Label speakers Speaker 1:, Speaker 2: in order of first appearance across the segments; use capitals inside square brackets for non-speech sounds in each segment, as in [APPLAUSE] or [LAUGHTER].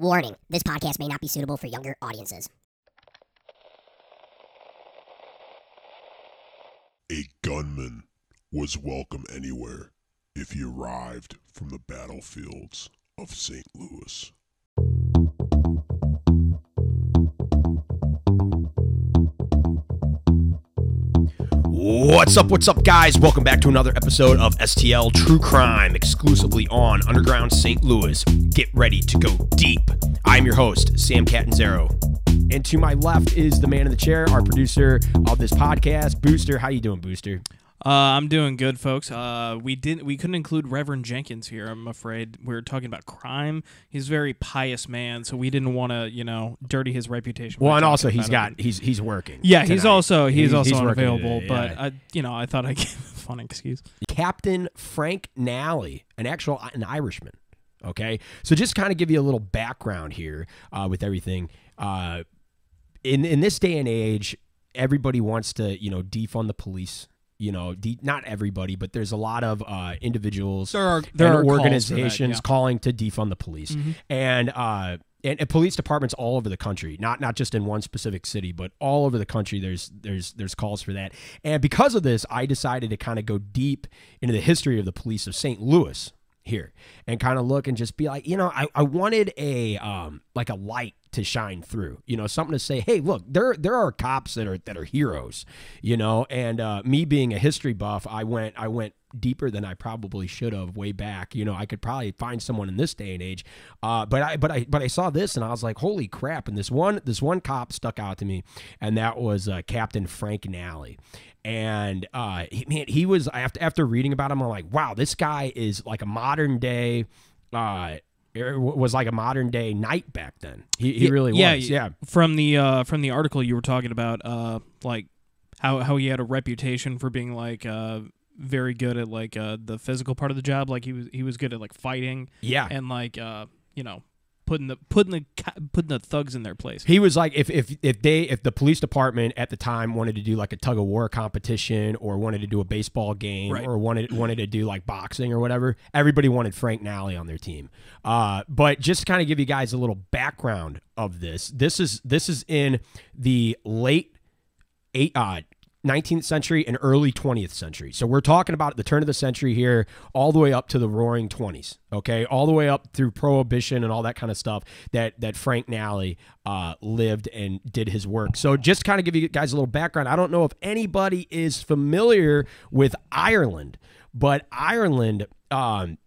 Speaker 1: Warning this podcast may not be suitable for younger audiences.
Speaker 2: A gunman was welcome anywhere if he arrived from the battlefields of St. Louis.
Speaker 3: What's up, what's up, guys? Welcome back to another episode of STL True Crime, exclusively on Underground St. Louis. Get ready to go deep. I'm your host, Sam Catanzaro. And to my left is the man in the chair, our producer of this podcast, Booster. How you doing, Booster?
Speaker 4: Uh, I'm doing good, folks. Uh, we didn't, we couldn't include Reverend Jenkins here. I'm afraid we are talking about crime. He's a very pious man, so we didn't want to, you know, dirty his reputation.
Speaker 3: Well, and also he's got he's he's working.
Speaker 4: Yeah, he's also he's, also
Speaker 3: working
Speaker 4: unavailable.
Speaker 3: today,
Speaker 4: but
Speaker 3: yeah.
Speaker 4: I, you know, I thought I [LAUGHS] gave a fun excuse.
Speaker 3: Captain Frank Nally, an actual an Irishman. Okay, so just kind of give you a little background here uh, with everything. Uh, in in this day and age, everybody wants to you know defund the police. You know, de- not everybody, but there's a lot of uh, individuals
Speaker 4: There are there
Speaker 3: and
Speaker 4: are that,
Speaker 3: organizations
Speaker 4: yeah.
Speaker 3: Calling to defund the police and uh and, and police departments all over the country not not just in one specific city but all over the country there's there's there's calls for that and because of this i decided to kind of go deep into the history of the police of st louis here and kind of look and just be like you know I, I wanted a um like a light to shine through you know something to say hey look there there are cops that are that are heroes you know and uh me being a history buff i went i went deeper than i probably should have way back. You know i could probably find someone in this day and age. Uh but i but i but i saw this and i was like holy crap. And this one this one cop stuck out to me. And that was uh, captain frank nally. And uh he, man he was after after reading about him i'm like wow this guy is like a modern day uh er, was like a modern day knight back then. He, he really
Speaker 4: yeah,
Speaker 3: was. Yeah.
Speaker 4: From the uh, from the article you were talking about, uh, like how how he had a reputation for being like uh, very good at like uh, the physical part of the job. Like he was he was good at like fighting
Speaker 3: yeah
Speaker 4: and like uh, you know putting the putting the putting the thugs in their place.
Speaker 3: He was like, if if if they if the police department at the time wanted to do like a tug of war competition or wanted to do a baseball game
Speaker 4: Right.
Speaker 3: or wanted wanted to do like boxing or whatever, everybody wanted Frank Nally on their team. Uh, but just to kind of give you guys a little background of this, this is this is in the late eight uh 19th century and early 20th century. So we're talking about the turn of the century here, all the way up to the Roaring 20s. Okay, all the way up through Prohibition and all that kind of stuff that that Frank Nally uh, lived and did his work. So just kind of give you guys a little background. I don't know if anybody is familiar with Ireland, but Ireland. Um,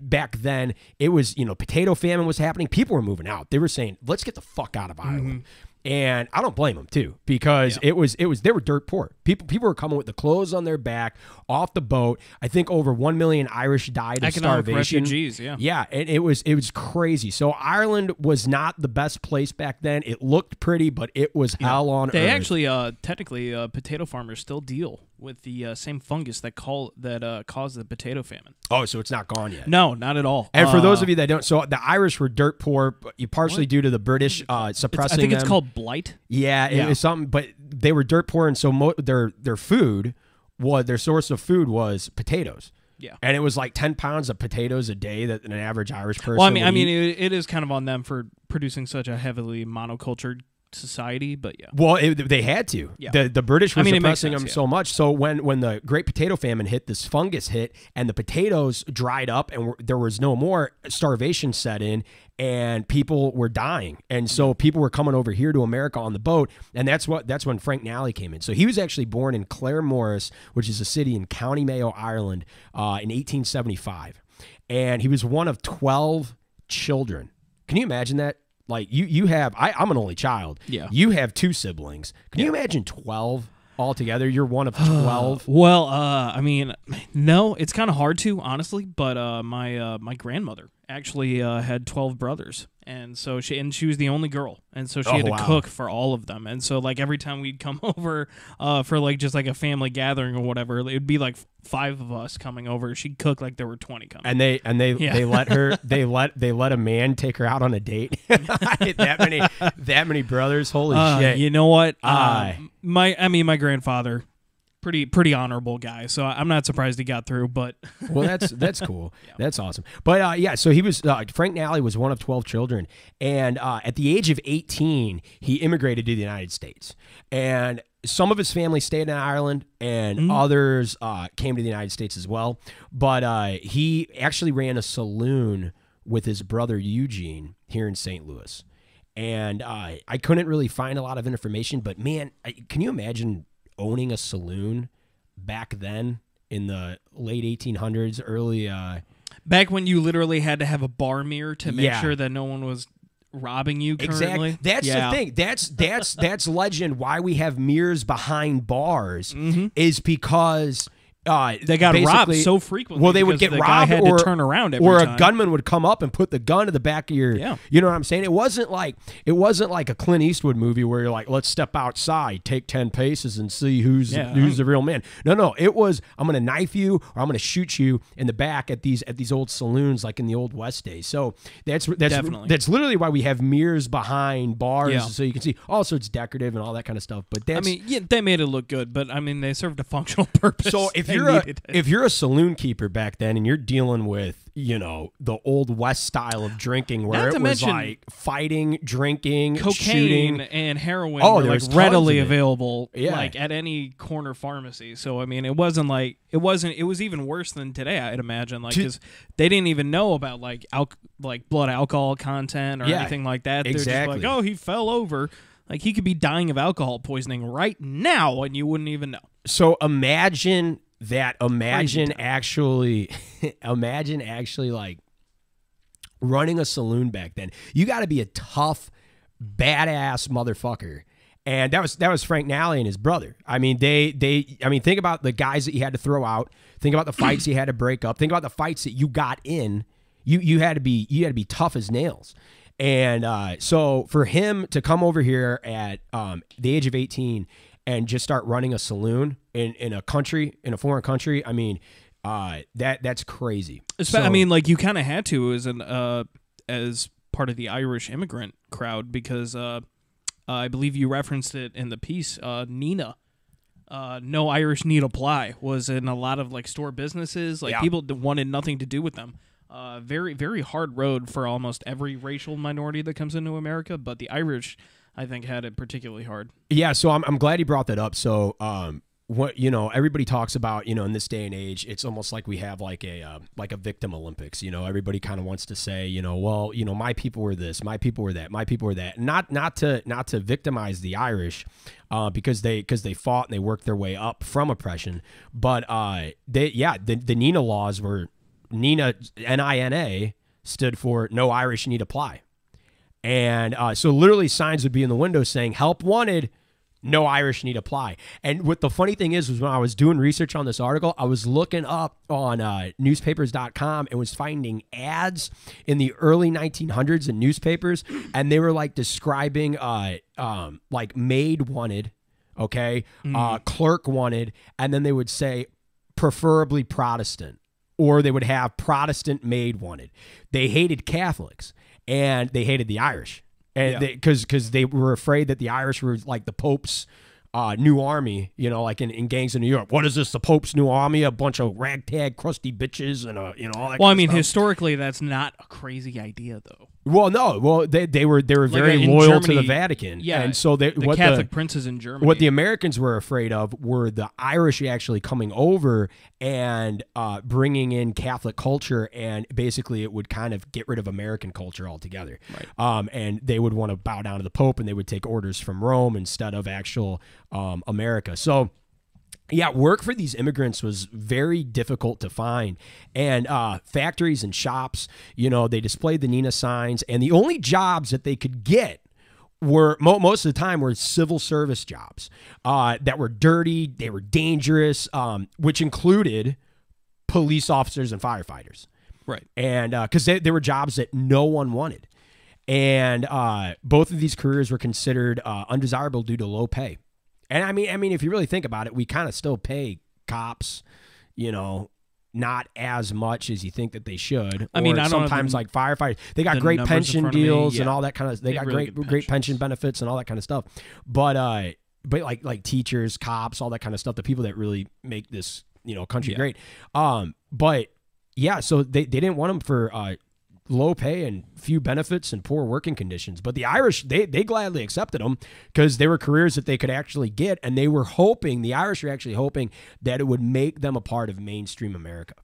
Speaker 3: back then it was you know potato famine was happening people were moving out they were saying let's get the fuck out of ireland and i don't blame them too because it was it was they were dirt poor. People people were coming with the clothes on their back off the boat i think over 1 million irish died of
Speaker 4: Economic
Speaker 3: starvation
Speaker 4: refugees, yeah.
Speaker 3: yeah and it was it was crazy so ireland was not the best place back then it looked pretty but it was hell on
Speaker 4: They
Speaker 3: earth They
Speaker 4: actually, uh, technically, uh, potato farmers still deal with the uh, same fungus that call that uh, caused the potato famine.
Speaker 3: oh so it's not gone yet
Speaker 4: No, not at all.
Speaker 3: and for those
Speaker 4: Uh,
Speaker 3: of you that don't, so the Irish were dirt poor, partially due to the British uh,
Speaker 4: it's-
Speaker 3: suppressing
Speaker 4: I think it's called blight.
Speaker 3: Yeah, it
Speaker 4: Yeah.
Speaker 3: was something, but they were dirt poor, and so mo- their their food was their source of food was potatoes.
Speaker 4: Yeah.
Speaker 3: and it was like ten pounds of potatoes a day that an average Irish person.
Speaker 4: Well, I mean, I mean, it is kind of on them for producing such a heavily monocultured society, but yeah.
Speaker 3: Well, it, they had to.
Speaker 4: Yeah.
Speaker 3: The the British were
Speaker 4: I mean,
Speaker 3: suppressing
Speaker 4: sense,
Speaker 3: them
Speaker 4: yeah.
Speaker 3: so much. So when when the Great Potato Famine hit, this fungus hit, and the potatoes dried up, and were, there was no more. Starvation set in, and people were dying, and so people were coming over here to America on the boat, and that's what that's when Frank Nally came in. So he was actually born in Claremorris, which is a city in County Mayo, Ireland, uh, in 1875, and he was one of twelve children. Can you imagine that? Like you, you have. I, I'm an only child.
Speaker 4: Yeah.
Speaker 3: You have two siblings. Can you imagine 12 altogether? You're one of [SIGHS] 12.
Speaker 4: Well, uh, I mean, no, it's kind of hard to honestly, but uh, my uh, my grandmother actually uh, had twelve brothers, and so she and she was the only girl, and so she
Speaker 3: Oh,
Speaker 4: had to
Speaker 3: wow.
Speaker 4: cook for all of them, and so like every time we'd come [LAUGHS] over uh, for like just like a family gathering or whatever, it'd be like five of us coming over. She'd cook like there were twenty coming.
Speaker 3: and they and they [LAUGHS]
Speaker 4: Yeah.
Speaker 3: they let her [LAUGHS] they let they let a man take her out on a date. that many that many brothers. Holy
Speaker 4: Uh,
Speaker 3: shit.
Speaker 4: You know what? Uh, my, I mean, my grandfather pretty pretty honorable guy. So I'm not surprised he got through. But [LAUGHS]
Speaker 3: well, that's that's [LAUGHS] cool. That's awesome. But uh, yeah, so he was uh, Frank Nally was one of twelve children, and uh, at the age of eighteen, he immigrated to the United States, and some of his family stayed in Ireland, and others uh, came to the United States as well. But uh, he actually ran a saloon with his brother Eugene here in St. Louis. And uh, I couldn't really find a lot of information, but man, I, can you imagine owning a saloon back then in the late 1800s, early? Uh,
Speaker 4: back when you literally had to have a bar mirror to make
Speaker 3: Yeah.
Speaker 4: sure that no one was robbing you currently.
Speaker 3: Exactly. That's
Speaker 4: yeah.
Speaker 3: the thing. That's that's that's legend. Why we have mirrors behind bars
Speaker 4: Mm-hmm.
Speaker 3: is because uh,
Speaker 4: They got robbed so frequently.
Speaker 3: Well, they would get
Speaker 4: the
Speaker 3: robbed,
Speaker 4: had
Speaker 3: or
Speaker 4: to turn around every
Speaker 3: or
Speaker 4: time.
Speaker 3: a gunman would come up and put the gun to the back of your.
Speaker 4: Yeah.
Speaker 3: You know what I'm saying? It wasn't like it wasn't like a Clint Eastwood movie where you're like, let's step outside, take ten paces, and see who's
Speaker 4: Yeah.
Speaker 3: who's the real man. No, no, it was I'm gonna knife you or I'm gonna shoot you in the back at these at these old saloons like in the old West days. So that's that's
Speaker 4: Definitely.
Speaker 3: that's literally why we have mirrors behind bars
Speaker 4: Yeah.
Speaker 3: so you can see. Also, it's decorative and all that kind of stuff. But
Speaker 4: I mean, yeah, they made it look good, but I mean, they served a [LAUGHS] functional purpose.
Speaker 3: so if you're [LAUGHS] a,
Speaker 4: it.
Speaker 3: if you're a saloon keeper back then and you're dealing with you know the old west style of drinking where it was like fighting, drinking,
Speaker 4: cocaine
Speaker 3: shooting.
Speaker 4: and heroin
Speaker 3: Oh,
Speaker 4: were like readily available
Speaker 3: Yeah.
Speaker 4: like at any corner pharmacy so i mean it wasn't like it wasn't it was even worse than today i'd imagine like because they didn't even know about like al- like blood alcohol content or
Speaker 3: Yeah,
Speaker 4: anything like that they're
Speaker 3: exactly.
Speaker 4: just like oh he fell over like he could be dying of alcohol poisoning right now and you wouldn't even know
Speaker 3: So imagine that. Imagine actually, [LAUGHS] imagine actually like running a saloon back then. You got to be a tough, badass motherfucker. And that was that was Frank Nally and his brother. I mean, they they I mean, think about the guys that you had to throw out. Think about the fights you had to break up. Think about the fights that you got in. You you had to be you had to be tough as nails. And uh, so for him to come over here at um, the age of 18 and just start running a saloon in, in a country in a foreign country, I mean, uh, that that's crazy. So-
Speaker 4: I mean, like you kind of had to as an uh, as part of the Irish immigrant crowd because uh, I believe you referenced it in the piece. Uh, Nina, uh, no Irish need apply was in a lot of like store businesses. Like
Speaker 3: Yeah.
Speaker 4: people wanted nothing to do with them. Uh, very very hard road for almost every racial minority that comes into America, but the Irish, I think, had it particularly hard.
Speaker 3: Yeah, so I'm, I'm glad you brought that up. So, um, what you know, everybody talks about, you know, in this day and age, it's almost like we have like a uh, like a victim Olympics. You know, everybody kind of wants to say, you know, well, you know, my people were this, my people were that, my people were that. Not not to not to victimize the Irish, uh, because they because they fought and they worked their way up from oppression. But uh, they yeah, the the Nina laws were Nina N I N A stood for no Irish need apply. And uh, so literally signs would be in the window saying help wanted, no Irish need apply. And what the funny thing is, was when I was doing research on this article, I was looking up on uh, newspapers.com and was finding ads in the early 1900s in newspapers. And they were like describing uh, um, like maid wanted, okay, uh, clerk wanted. And then they would say preferably Protestant or they would have Protestant maid wanted. They hated Catholics and they hated the Irish, and because because they were afraid that the Irish were like the Pope's uh, new army, you know, like in, in gangs in New York. What is this? The Pope's new army? A bunch of ragtag, crusty bitches, and uh, you know all that.
Speaker 4: Well, I mean,
Speaker 3: stuff.
Speaker 4: historically, that's not a crazy idea, though.
Speaker 3: Well, no, well they, they were they were very loyal to the Vatican,
Speaker 4: Yeah,
Speaker 3: and so they
Speaker 4: the
Speaker 3: what
Speaker 4: Catholic
Speaker 3: the,
Speaker 4: princes in Germany.
Speaker 3: what the Americans were afraid of were the Irish actually coming over and uh, bringing in Catholic culture, and basically it would kind of get rid of American culture altogether.
Speaker 4: Right.
Speaker 3: Um, and they would want to bow down to the Pope, and they would take orders from Rome instead of actual um, America. So yeah, work for these immigrants was very difficult to find. And uh, factories and shops, you know, they displayed the Nina signs, and the only jobs that they could get were mo- most of the time were civil service jobs uh, that were dirty, they were dangerous, um, which included police officers and firefighters
Speaker 4: right.
Speaker 3: and because they, they were jobs that no one wanted and uh, both of these careers were considered uh, undesirable due to low pay and i mean i mean if you really think about it we kind of still pay cops you know not as much as you think that they should.
Speaker 4: I mean, I don't
Speaker 3: sometimes like firefighters, they got
Speaker 4: the
Speaker 3: great pension
Speaker 4: front of me,
Speaker 3: deals and all that kind of. They,
Speaker 4: They
Speaker 3: got
Speaker 4: really
Speaker 3: great great pension benefits and all that kind of stuff. But uh, but like like teachers, cops, all that kind of stuff. The people that really make this you know country
Speaker 4: Yeah.
Speaker 3: great. Um, but yeah, so they they didn't want them for uh low pay and few benefits and poor working conditions. But the Irish, they they gladly accepted them because they were careers that they could actually get, and they were hoping the Irish were actually hoping that it would make them a part of mainstream America.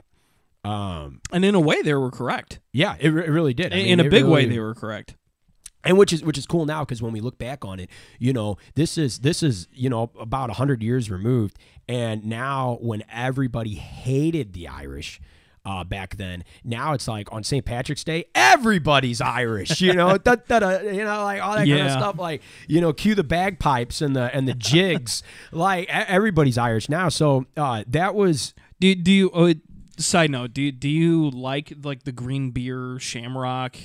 Speaker 3: Um,
Speaker 4: And in a way, they were correct.
Speaker 3: yeah, it, it really did. I
Speaker 4: In-
Speaker 3: mean,
Speaker 4: in a big way, they were correct.
Speaker 3: and which is which is cool now because when we look back on it, you know, this is this is you know about hundred years removed, and now when everybody hated the Irish. Uh, back then, now it's like on St. Patrick's Day, everybody's Irish, you know, [LAUGHS] da, da, da, you know, like all that kind of stuff, like you know, cue the bagpipes and the and the jigs, [LAUGHS] like everybody's Irish now. So uh, that was
Speaker 4: Do do you? Uh, side note: Do do you like like the green beer Shamrock?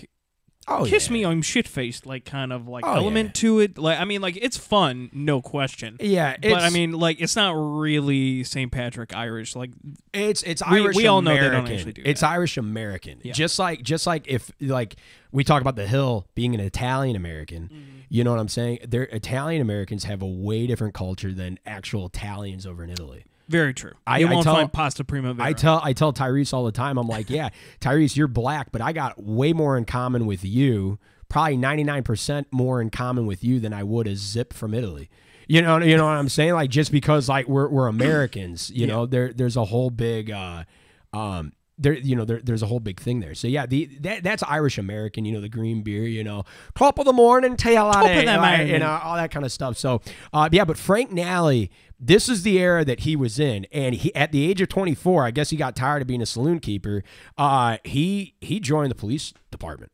Speaker 3: Oh
Speaker 4: Kiss
Speaker 3: yeah.
Speaker 4: me, I'm shit faced. Like kind of like
Speaker 3: Oh,
Speaker 4: element
Speaker 3: yeah.
Speaker 4: to it. Like I mean, like it's fun, no question.
Speaker 3: yeah,
Speaker 4: But I mean, like it's not really St. Patrick Irish. Like
Speaker 3: It's it's Irish
Speaker 4: we all know they don't actually do
Speaker 3: It's
Speaker 4: that.
Speaker 3: Irish American.
Speaker 4: Yeah.
Speaker 3: Just like just like if like we talk about the Hill being an Italian American,
Speaker 4: Mm-hmm.
Speaker 3: you know what I'm saying? They're Italian Americans have a way different culture than actual Italians over in Italy.
Speaker 4: Very true.
Speaker 3: I-
Speaker 4: you
Speaker 3: I
Speaker 4: won't
Speaker 3: tell-
Speaker 4: find pasta primavera.
Speaker 3: I tell I tell Tyrese all the time. I'm like, yeah, [LAUGHS] Tyrese, you're black, but I got way more in common with you. Probably 99% more in common with you than I would a zip from Italy. You know, you know what I'm saying? Like just because like we're we're Americans, you know, there there's a whole big uh um there you know there, there's a whole big thing there. So yeah, the that that's Irish American, you know, the green beer, you know, top of the morning, tail out
Speaker 4: of
Speaker 3: you know, all that kind of stuff. So uh yeah, but Frank Nally, this is the era that he was in and he at the age of 24, I guess he got tired of being a saloon keeper. Uh he he joined the police department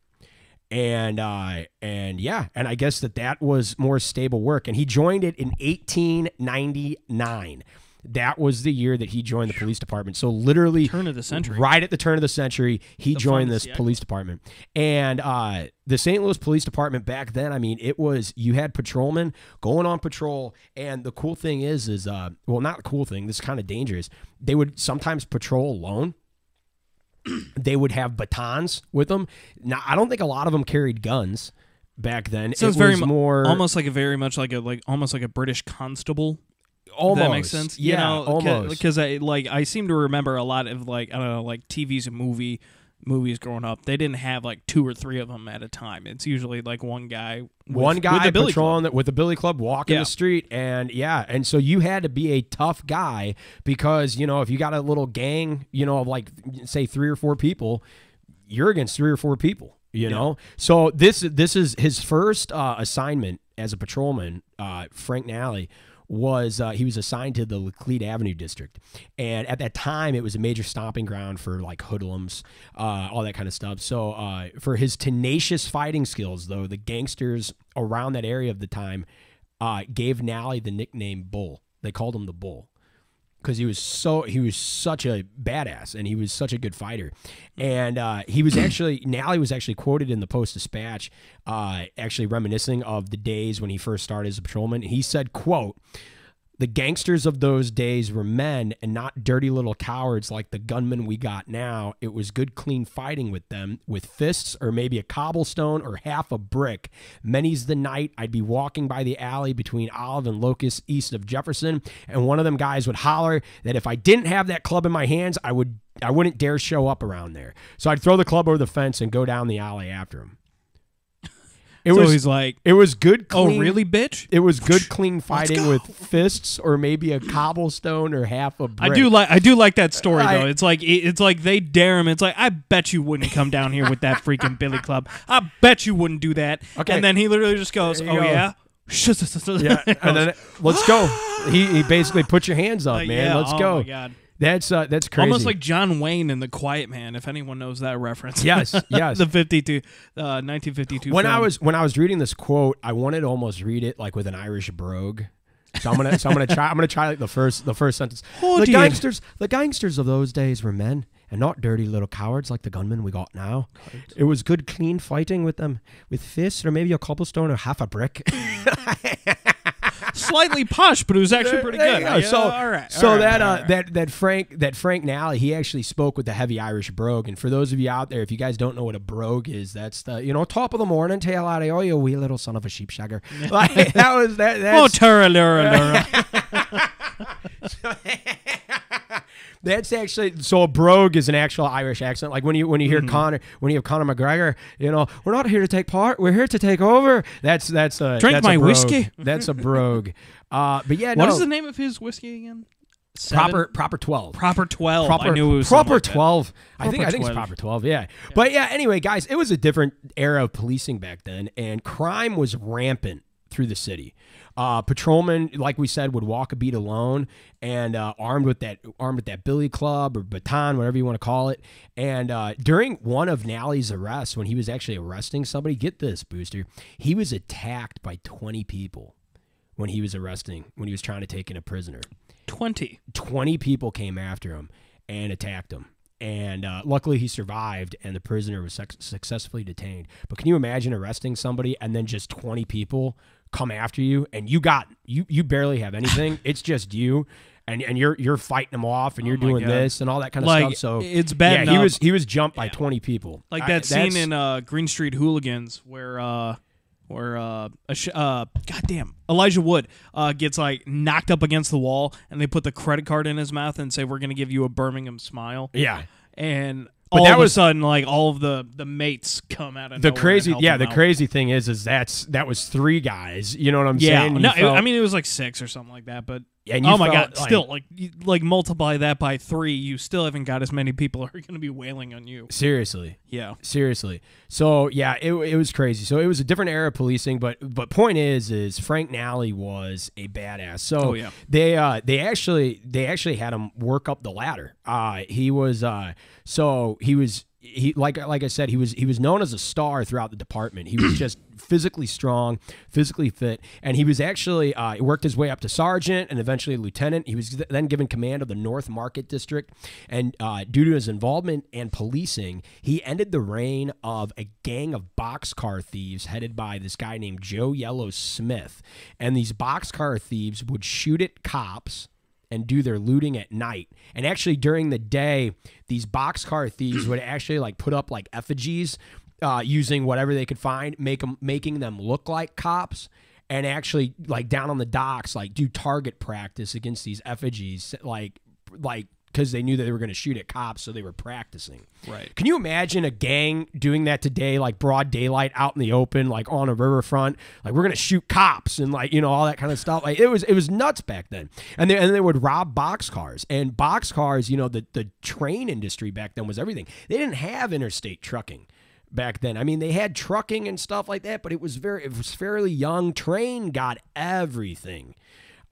Speaker 3: and uh and yeah and i guess that that was more stable work and he joined it in 1899 that was the year that he joined the police department so literally
Speaker 4: Turn of the century.
Speaker 3: right at the turn of the century he
Speaker 4: The
Speaker 3: joined this police department and uh the st louis police department back then i mean it was you had patrolmen going on patrol and the cool thing is is uh well not the cool thing this is kind of dangerous they would sometimes patrol alone [CLEARS THROAT] they would have batons with them. Now, I don't think a lot of them carried guns back then.
Speaker 4: Sounds
Speaker 3: it
Speaker 4: very
Speaker 3: was
Speaker 4: mu-
Speaker 3: more
Speaker 4: almost like a very much like a like almost like a British constable.
Speaker 3: Almost
Speaker 4: that makes sense.
Speaker 3: Yeah,
Speaker 4: you know,
Speaker 3: almost.
Speaker 4: because I like I seem to remember a lot of like I don't know like TVs and movie movies growing up. They didn't have like two or three of them at a time. It's usually like one guy. With,
Speaker 3: One
Speaker 4: with
Speaker 3: guy
Speaker 4: Billy
Speaker 3: patrolling
Speaker 4: Club.
Speaker 3: the, with the Billy Club walking
Speaker 4: Yeah.
Speaker 3: the street, and yeah, and so you had to be a tough guy because you know if you got a little gang, you know, of like say three or four people, you're against three or four people. You know, so this this is his first uh, assignment as a patrolman. Uh, Frank Nally was uh, he was assigned to the Laclede Avenue district, and at that time it was a major stomping ground for like hoodlums, uh, all that kind of stuff. So uh, for his tenacious fighting skills, though, the gangsters around that area of the time uh, gave Nally the nickname Bull. They called him the Bull because he was so he was such a badass and he was such a good fighter. And uh, he was actually [CLEARS THROAT] Nally was actually quoted in the Post Dispatch uh, actually reminiscing of the days when he first started as a patrolman. He said quote the gangsters of those days were men and not dirty little cowards like the gunmen we got now. It was good, clean fighting with them with fists or maybe a cobblestone or half a brick. Many's the night I'd be walking by the alley between Olive and Locust east of Jefferson, and one of them guys would holler that if I didn't have that club in my hands, I would I wouldn't dare show up around there. So I'd throw the club over the fence and go down the alley after him. It
Speaker 4: so
Speaker 3: was
Speaker 4: he's like,
Speaker 3: it was good.
Speaker 4: Oh,
Speaker 3: clean, oh
Speaker 4: really, bitch?
Speaker 3: it was good, clean fighting with fists or maybe a cobblestone or half a brick.
Speaker 4: I do like I do like that story
Speaker 3: I-
Speaker 4: though. It's like it- it's like they dare him. It's like I bet you wouldn't come down here with that freaking Billy Club. I bet you wouldn't do that.
Speaker 3: Okay.
Speaker 4: And then he literally just goes, "Oh
Speaker 3: go.
Speaker 4: yeah."
Speaker 3: Yeah, and then [LAUGHS] let's go. He, he basically put your hands up,
Speaker 4: Like,
Speaker 3: man.
Speaker 4: yeah,
Speaker 3: let's
Speaker 4: oh
Speaker 3: go. That's uh, that's crazy.
Speaker 4: Almost like John Wayne in The Quiet Man, if anyone knows that reference.
Speaker 3: Yes, [LAUGHS] yes.
Speaker 4: the 52 uh 1952
Speaker 3: when I was when I was reading this quote, I wanted to almost read it like with an Irish brogue. So I'm gonna so I'm gonna try I'm gonna try like the first the first sentence.
Speaker 4: Oh,
Speaker 3: the
Speaker 4: dear.
Speaker 3: gangsters the gangsters of those days were men and not dirty little cowards like the gunmen we got now. It was good clean fighting with them with fists or maybe a cobblestone or half a brick. [LAUGHS]
Speaker 4: slightly posh, but it was actually pretty
Speaker 3: There
Speaker 4: good.
Speaker 3: you go.
Speaker 4: Yeah,
Speaker 3: so,
Speaker 4: all right.
Speaker 3: so
Speaker 4: all right,
Speaker 3: that
Speaker 4: all
Speaker 3: uh, that that Frank that Frank Nally, he actually spoke with the heavy Irish brogue. And for those of you out there, if you guys don't know what a brogue is, that's the you know top of the morning, tail out of oh you wee little son of a sheep shagger. [LAUGHS] [LAUGHS] Like that was that.
Speaker 4: oh,
Speaker 3: That's,
Speaker 4: Tara, Laura, Laura. [LAUGHS]
Speaker 3: that's actually so a brogue is an actual Irish accent. Like when you when you hear Connor when you have Conor McGregor, you know we're not here to take part, we're here to take over. That's that's a
Speaker 4: Drink
Speaker 3: that's
Speaker 4: my
Speaker 3: brogue.
Speaker 4: whiskey. [LAUGHS]
Speaker 3: That's a brogue. Uh, but yeah,
Speaker 4: What
Speaker 3: no,
Speaker 4: is the name of his whiskey again? Seven?
Speaker 3: proper proper twelve.
Speaker 4: proper twelve.
Speaker 3: proper
Speaker 4: I knew it was
Speaker 3: proper
Speaker 4: like.
Speaker 3: 12 i think
Speaker 4: Proper
Speaker 3: i think it's proper 12 yeah. but yeah anyway guys it was a different era of policing back then and crime was rampant through the city uh, patrolmen like we said would walk a beat alone and uh, armed with that armed with that billy club or baton whatever you want to call it and uh, during one of nally's arrests when he was actually arresting somebody get this booster he was attacked by 20 people when he was arresting when he was trying to take in a prisoner
Speaker 4: Twenty.
Speaker 3: 20 people came after him and attacked him. And uh, luckily, he survived, and the prisoner was suc successfully detained. But can you imagine arresting somebody and then just 20 people come after you, and you got you you barely have anything? [LAUGHS] it's just you, and and you're you're fighting them off, and you're
Speaker 4: Oh
Speaker 3: doing
Speaker 4: God.
Speaker 3: this and all that kind of
Speaker 4: Like,
Speaker 3: stuff. So
Speaker 4: it's bad
Speaker 3: Yeah, he was he was jumped by 20 people.
Speaker 4: Like
Speaker 3: I-
Speaker 4: that scene in uh, Green Street Hooligans where uh, where uh, uh, goddamn Elijah Wood uh, gets like knocked up against the wall, and they put the credit card in his mouth and say, "We're gonna give you a Birmingham smile,"
Speaker 3: yeah.
Speaker 4: and
Speaker 3: But
Speaker 4: all
Speaker 3: that
Speaker 4: of
Speaker 3: was-
Speaker 4: a sudden, like all of the the mates come out of
Speaker 3: The
Speaker 4: nowhere and
Speaker 3: crazy,
Speaker 4: help
Speaker 3: yeah.
Speaker 4: him
Speaker 3: The
Speaker 4: out.
Speaker 3: crazy thing is, is that's that was three guys. You know what I'm
Speaker 4: Yeah,
Speaker 3: saying? You
Speaker 4: no, it-
Speaker 3: felt-
Speaker 4: I mean it was like six or something like that, but
Speaker 3: and you
Speaker 4: oh my god,
Speaker 3: like-
Speaker 4: still like you, like multiply that by three, you still haven't got as many people [LAUGHS] are going to be wailing on you.
Speaker 3: seriously.
Speaker 4: Yeah,
Speaker 3: Seriously. So yeah, it, it was crazy. So it was a different era of policing, but but point is is Frank Nally was a badass. So
Speaker 4: Oh, yeah.
Speaker 3: they uh they actually they actually had him work up the ladder. Uh he was uh so he was he like like I said he was he was known as a star throughout the department. He was [CLEARS THROAT] just physically strong, physically fit, and he was actually uh, he worked his way up to sergeant and eventually lieutenant. He was then given command of the North Market District, and uh, due to his involvement in policing, he ended the reign of a gang of boxcar thieves headed by this guy named Joe Yellow Smith. And these boxcar thieves would shoot at cops and do their looting at night. And actually, during the day, these boxcar thieves would [CLEARS THROAT] actually like put up like effigies uh, using whatever they could find, make them making them look like cops. And actually, like down on the docks, like do target practice against these effigies, like, like because they knew that they were going to shoot at cops, so they were practicing.
Speaker 4: Right.
Speaker 3: Can you imagine a gang doing that today, like broad daylight, out in the open, like on a riverfront? Like we're gonna shoot cops and like you know all that kind of stuff. Like it was it was nuts back then. And they and they would rob boxcars and boxcars. You know the the train industry back then was everything. They didn't have interstate trucking back then. I mean, they had trucking and stuff like that, but it was very it was fairly young. Train got everything.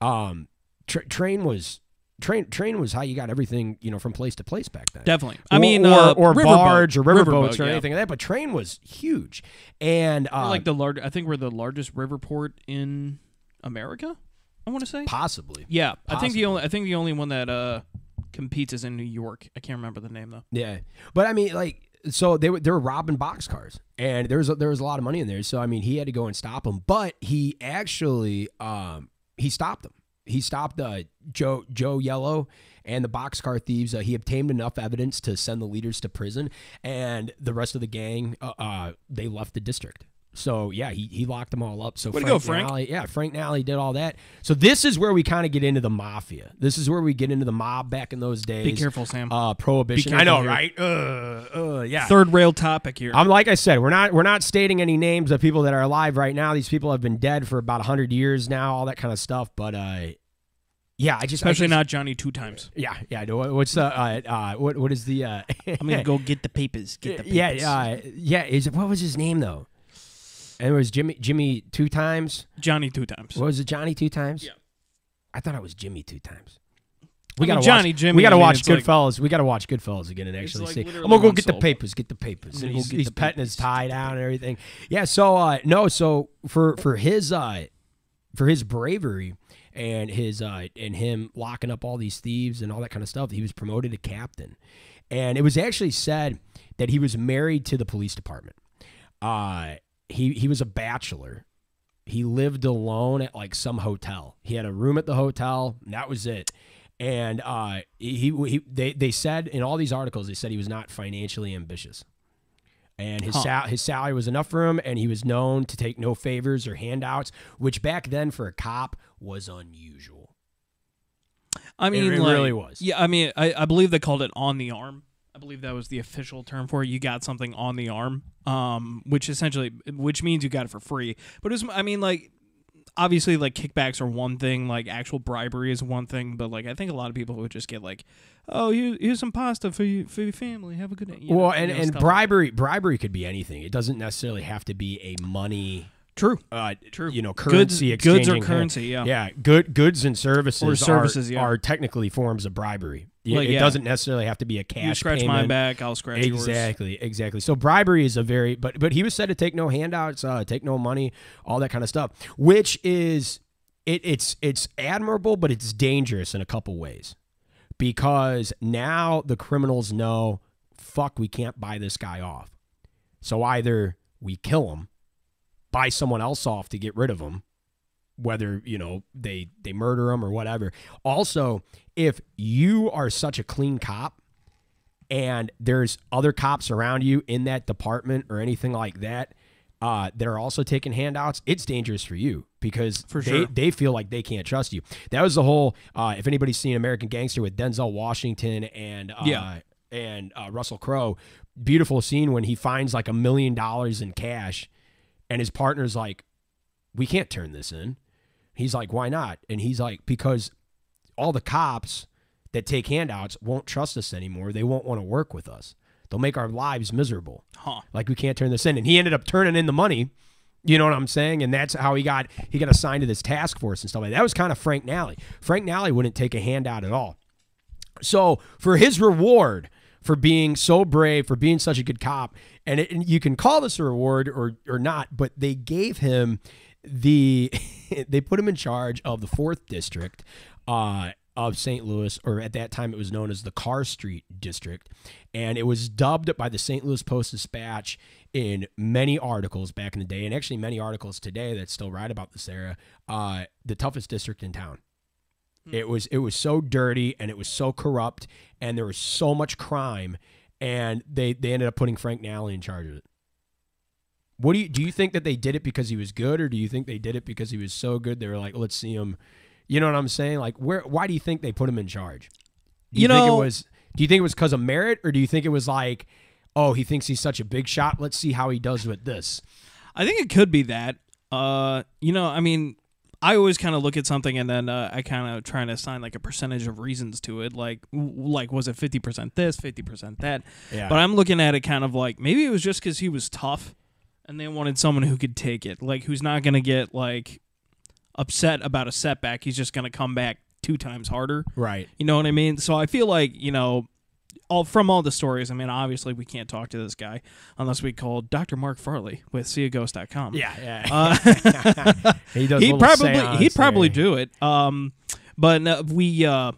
Speaker 3: Um, tra- train was. Train train was how you got everything, you know, from place to place back then
Speaker 4: definitely. I
Speaker 3: or,
Speaker 4: mean,
Speaker 3: or,
Speaker 4: uh,
Speaker 3: or barge or riverboats
Speaker 4: riverboat,
Speaker 3: or
Speaker 4: yeah.
Speaker 3: anything like that. But train was huge, and uh,
Speaker 4: like the large. I think we're the largest river port in America. I want to say.
Speaker 3: possibly,
Speaker 4: Yeah, I think the only I think the only one that uh competes is in New York. I can't remember the name though.
Speaker 3: yeah. But I mean, like, so they were they were robbing boxcars, and there was a, there was a lot of money in there. So I mean, he had to go and stop them, but he actually um he stopped them. He stopped uh, Joe Joe Yellow and the boxcar thieves. Uh, he obtained enough evidence to send the leaders to prison, and the rest of the gang uh, uh they left the district. So yeah, he, he locked them all up. So
Speaker 4: Way to
Speaker 3: Frank,
Speaker 4: go, Frank.
Speaker 3: Nally, yeah, Frank Nally did all that. So this is where we kind of get into the mafia. This is where we get into the mob back in those days.
Speaker 4: Be careful, Sam.
Speaker 3: Uh, prohibition.
Speaker 4: Be
Speaker 3: I know,
Speaker 4: careful
Speaker 3: right? Uh, uh, yeah.
Speaker 4: Third rail topic here.
Speaker 3: I'm like I said, we're not we're not stating any names of people that are alive right now. These people have been dead for about hundred years now, all that kind of stuff. But uh, yeah, I just I
Speaker 4: Especially
Speaker 3: just-
Speaker 4: not Johnny two times.
Speaker 3: Yeah, yeah. What's the uh, uh, what what is the uh,
Speaker 4: I'm gonna [LAUGHS] go get the papers. Get the papers.
Speaker 3: yeah uh, yeah is what was his name though? And it was Jimmy Jimmy two times.
Speaker 4: Johnny two times.
Speaker 3: What was it? Johnny two times.
Speaker 4: Yeah.
Speaker 3: I thought it was Jimmy two times. We gotta
Speaker 4: Johnny,
Speaker 3: watch,
Speaker 4: Jimmy,
Speaker 3: We gotta
Speaker 4: I mean,
Speaker 3: watch
Speaker 4: it's like-
Speaker 3: Goodfellas. we gotta watch Goodfellas again and actually
Speaker 4: like
Speaker 3: see. I'm gonna go get the papers. Get the papers. And he's, he's
Speaker 4: the
Speaker 3: petting his tie down and everything. Yeah. So uh, no. So for for his uh for his bravery and his uh and him locking up all these thieves and all that kind of stuff, he was promoted to captain. And it was actually said that he was married to the police department. Uh he he was a bachelor he lived alone at like some hotel. He had a room at the hotel. And that was it. And uh, he, he they they said in all these articles they said he was not financially ambitious, and his
Speaker 4: Huh.
Speaker 3: sal- his salary was enough for him, and he was known to take no favors or handouts, which back then for a cop was unusual.
Speaker 4: I mean,
Speaker 3: it
Speaker 4: like-
Speaker 3: really was.
Speaker 4: Yeah, I mean, I, I believe they called it on the arm. I believe that was the official term for it. You got something on the arm, um, which essentially, which means you got it for free. But it was, I mean, like, obviously, like kickbacks are one thing, like actual bribery is one thing. But like, I think a lot of people would just get like, oh, here, here's some pasta for you for your family. Have a good day. You know,
Speaker 3: well, and,
Speaker 4: you know,
Speaker 3: and
Speaker 4: stuff like
Speaker 3: bribery bribery could be anything. It doesn't necessarily have to be a money.
Speaker 4: True.
Speaker 3: Uh,
Speaker 4: True.
Speaker 3: You know, currency
Speaker 4: goods or
Speaker 3: exchanging hand-
Speaker 4: currency, yeah.
Speaker 3: yeah. Good goods and services,
Speaker 4: Or services,
Speaker 3: are,
Speaker 4: yeah.
Speaker 3: are technically forms of bribery.
Speaker 4: Like,
Speaker 3: it
Speaker 4: yeah.
Speaker 3: doesn't necessarily have to be a cash.
Speaker 4: You scratch
Speaker 3: payment.
Speaker 4: my back, I'll scratch yours.
Speaker 3: Exactly, exactly. So bribery is a very, but but he was said to take no handouts, uh, take no money, all that kind of stuff, which is it, it's it's admirable, but it's dangerous in a couple ways, because now the criminals know, fuck, we can't buy this guy off, so either we kill him, buy someone else off to get rid of them whether you know they they murder them or whatever. Also, if you are such a clean cop and there's other cops around you in that department or anything like that uh, that are also taking handouts, it's dangerous for you because
Speaker 4: For
Speaker 3: they,
Speaker 4: sure.
Speaker 3: they feel like they can't trust you. That was the whole. Uh, if anybody's seen American Gangster with Denzel Washington and uh,
Speaker 4: Yeah.
Speaker 3: and uh, Russell Crowe, beautiful scene when he finds like a million dollars in cash, and his partner's like, "We can't turn this in." He's like, "Why not?" And he's like, "Because all the cops that take handouts won't trust us anymore. They won't want to work with us. They'll make our lives miserable.
Speaker 4: Huh.
Speaker 3: Like we can't turn this in." And he ended up turning in the money. You know what I'm saying? And that's how he got he got assigned to this task force and stuff like that. That was kind of Frank Nally. Frank Nally wouldn't take a handout at all. So for his reward for being so brave, for being such a good cop, and, it, and you can call this a reward or or not, but they gave him the [LAUGHS] they put him in charge of the fourth district uh, of St. Louis, or at that time it was known as the Carr Street district, and it was dubbed by the St. Louis Post Dispatch in many articles back in the day, and actually many articles today that still write about this area, uh, the toughest district in town. It was it was so dirty and it was so corrupt and there was so much crime and they they ended up putting Frank Nally in charge of it. What do you do you think that they did it because he was good or do you think they did it because he was so good they were like let's see him you know what I'm saying like where why do you think they put him in charge? Do
Speaker 4: You
Speaker 3: think
Speaker 4: know-
Speaker 3: it was do you think it was cuz of merit or do you think it was like oh he thinks he's such a big shot let's see how he does with this.
Speaker 4: I think it could be that. Uh, you know, I mean, I always kind of look at something and then uh, I kind of try to assign like a percentage of reasons to it. Like, w- like was it fifty percent this, fifty percent that?
Speaker 3: Yeah.
Speaker 4: But I'm looking at it kind of like maybe it was just because he was tough, and they wanted someone who could take it, like who's not gonna get like upset about a setback. He's just gonna come back two times harder.
Speaker 3: Right.
Speaker 4: You know what I mean? So I feel like you know, all from all the stories. I mean, obviously we can't talk to this guy unless we call Dr. Mark Farley with seeaghost.com.
Speaker 3: Yeah, yeah.
Speaker 4: Uh, [LAUGHS]
Speaker 3: he does [LAUGHS]
Speaker 4: he'd probably
Speaker 3: seance
Speaker 4: he'd probably
Speaker 3: there.
Speaker 4: do it. Um, but no, we uh,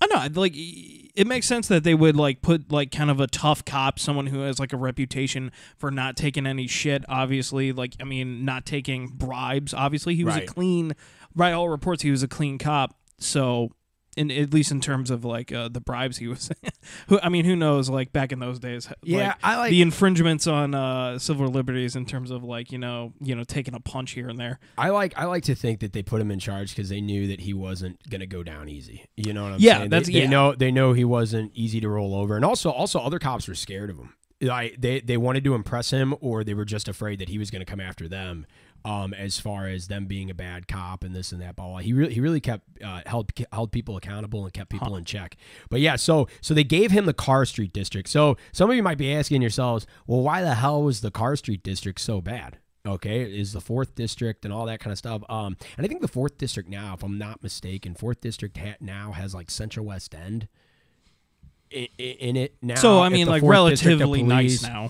Speaker 4: I don't know like it makes sense that they would like put like kind of a tough cop, someone who has like a reputation for not taking any shit. Obviously, like I mean, not taking bribes. Obviously, he was
Speaker 3: Right.
Speaker 4: a clean. By all reports, he was a clean cop. So. In, at least in terms of like uh, the bribes he was, [LAUGHS] who I mean, who knows? Like back in those days,
Speaker 3: Yeah,
Speaker 4: like,
Speaker 3: I like
Speaker 4: the infringements on uh, civil liberties in terms of like you know you know taking a punch here and there.
Speaker 3: I like I like to think that they put him in charge because they knew that he wasn't gonna go down easy. You know what I'm
Speaker 4: Yeah,
Speaker 3: saying?
Speaker 4: that's-
Speaker 3: they, they know they know he wasn't easy to roll over, and also also other cops were scared of him. Like they they wanted to impress him, or they were just afraid that he was gonna come after them. Um, as far as them being a bad cop and this and that, blah, blah. he really he really kept uh, held held people accountable and kept people in check. But yeah, so so they gave him the Carr Street district. So some of you might be asking yourselves, well, why the hell was the Carr Street district so bad? okay is the fourth district and all that kind of stuff um and i think the fourth district now if i'm not mistaken fourth district ha- now has like central west end in, in it now
Speaker 4: So I mean, like relatively nice now.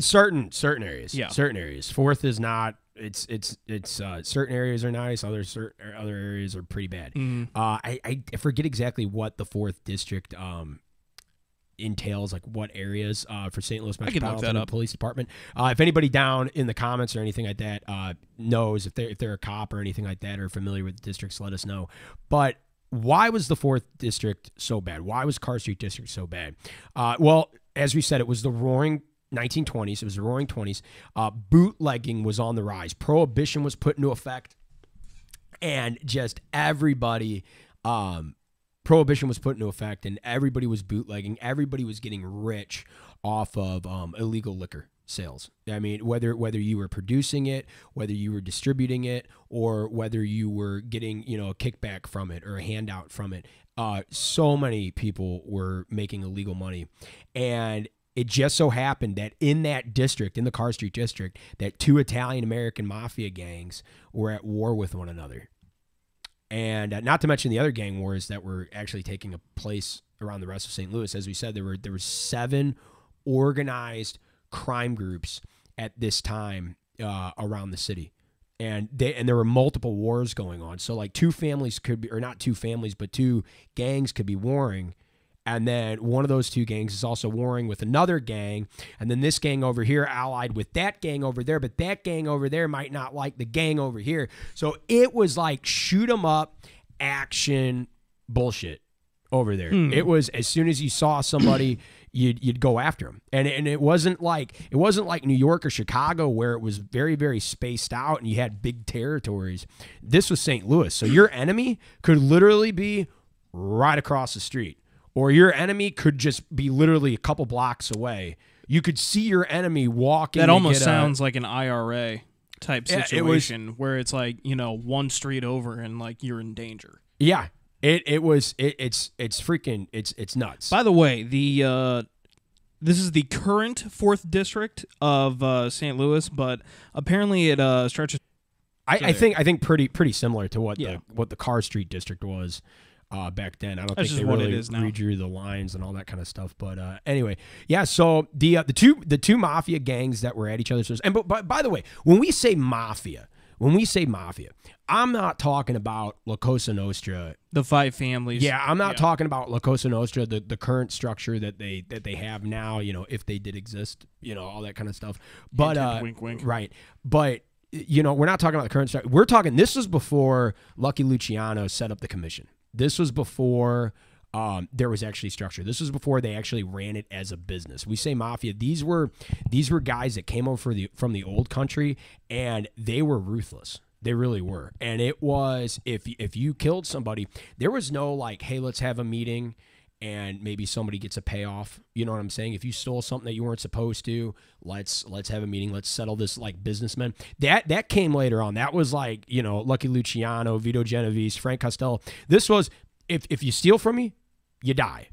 Speaker 3: Certain certain areas
Speaker 4: Yeah.
Speaker 3: certain areas fourth is not it's it's it's uh, certain areas are nice other certain other areas are pretty bad
Speaker 4: Mm.
Speaker 3: uh I, I forget exactly what the fourth district um entails, like what areas uh, for St. Louis Metropolitan. Police Department. Uh, if anybody down in the comments or anything like that uh, knows if they're if they're a cop or anything like that or familiar with the districts, let us know. But why was the fourth district so bad? Why was Carr Street district so bad? Uh, well, as we said, it was the roaring 1920s. It was the roaring 20s. Uh, bootlegging was on the rise. Prohibition was put into effect and just everybody um prohibition was put into effect and everybody was bootlegging everybody was getting rich off of um, illegal liquor sales i mean whether whether you were producing it whether you were distributing it or whether you were getting you know a kickback from it or a handout from it uh, so many people were making illegal money and it just so happened that in that district, in the Carr Street district, that two Italian American mafia gangs were at war with one another. And uh, not to mention the other gang wars that were actually taking a place around the rest of St. Louis. As we said, there were there were seven organized crime groups at this time uh, around the city, and they and there were multiple wars going on. So like two families could be, or not two families, but two gangs could be warring. And then one of those two gangs is also warring with another gang. And then this gang over here allied with that gang over there but that gang over there might not like the gang over here. So it was like shoot 'em up action bullshit over there. It was as soon as you saw somebody you'd, you'd go after them and, and it wasn't like it wasn't like new york or chicago where it was very very spaced out and you had big territories this was st louis so your enemy could literally be right across the street or your enemy could just be literally a couple blocks away. You could see your enemy walking.
Speaker 4: That almost
Speaker 3: get a-
Speaker 4: sounds like an IRA type
Speaker 3: Yeah, it was-
Speaker 4: situation where it's like you know one street over and like you're in danger.
Speaker 3: yeah. It it was it, it's it's freaking it's it's nuts.
Speaker 4: By the way, the uh, this is the current fourth district of uh, St. Louis, but apparently it uh, stretches.
Speaker 3: I, I think I think pretty pretty similar to what
Speaker 4: Yeah.
Speaker 3: the what the Carr Street district was uh, back then. I don't
Speaker 4: That's
Speaker 3: think they
Speaker 4: what
Speaker 3: really
Speaker 4: is now.
Speaker 3: redrew the lines and all that kind of stuff. But uh, anyway, yeah. So the uh, the two the two mafia gangs that were at each other's. And but, but by the way, when we say mafia, when we say mafia, I'm not talking about La Cosa Nostra
Speaker 4: The five families.
Speaker 3: Yeah, I'm not
Speaker 4: Yeah.
Speaker 3: talking about La Cosa Nostra, the, the current structure that they that they have now. You know, if they did exist, you know, all that kind of stuff. But uh,
Speaker 4: wink, wink.
Speaker 3: right. But you know, we're not talking about the current structure. We're talking. This was before Lucky Luciano set up the commission. This was before. Um, there was actually structure. This was before they actually ran it as a business. We say mafia. These were these were guys that came over the, from the old country, and they were ruthless. They really were. And it was if if you killed somebody, there was no like, hey, let's have a meeting and maybe somebody gets a payoff. You know what I'm saying? If you stole something that you weren't supposed to, let's let's have a meeting. Let's settle this like businessmen. That that came later on. That was like, you know, Lucky Luciano, Vito Genovese, Frank Costello. This was if if you steal from me, you die.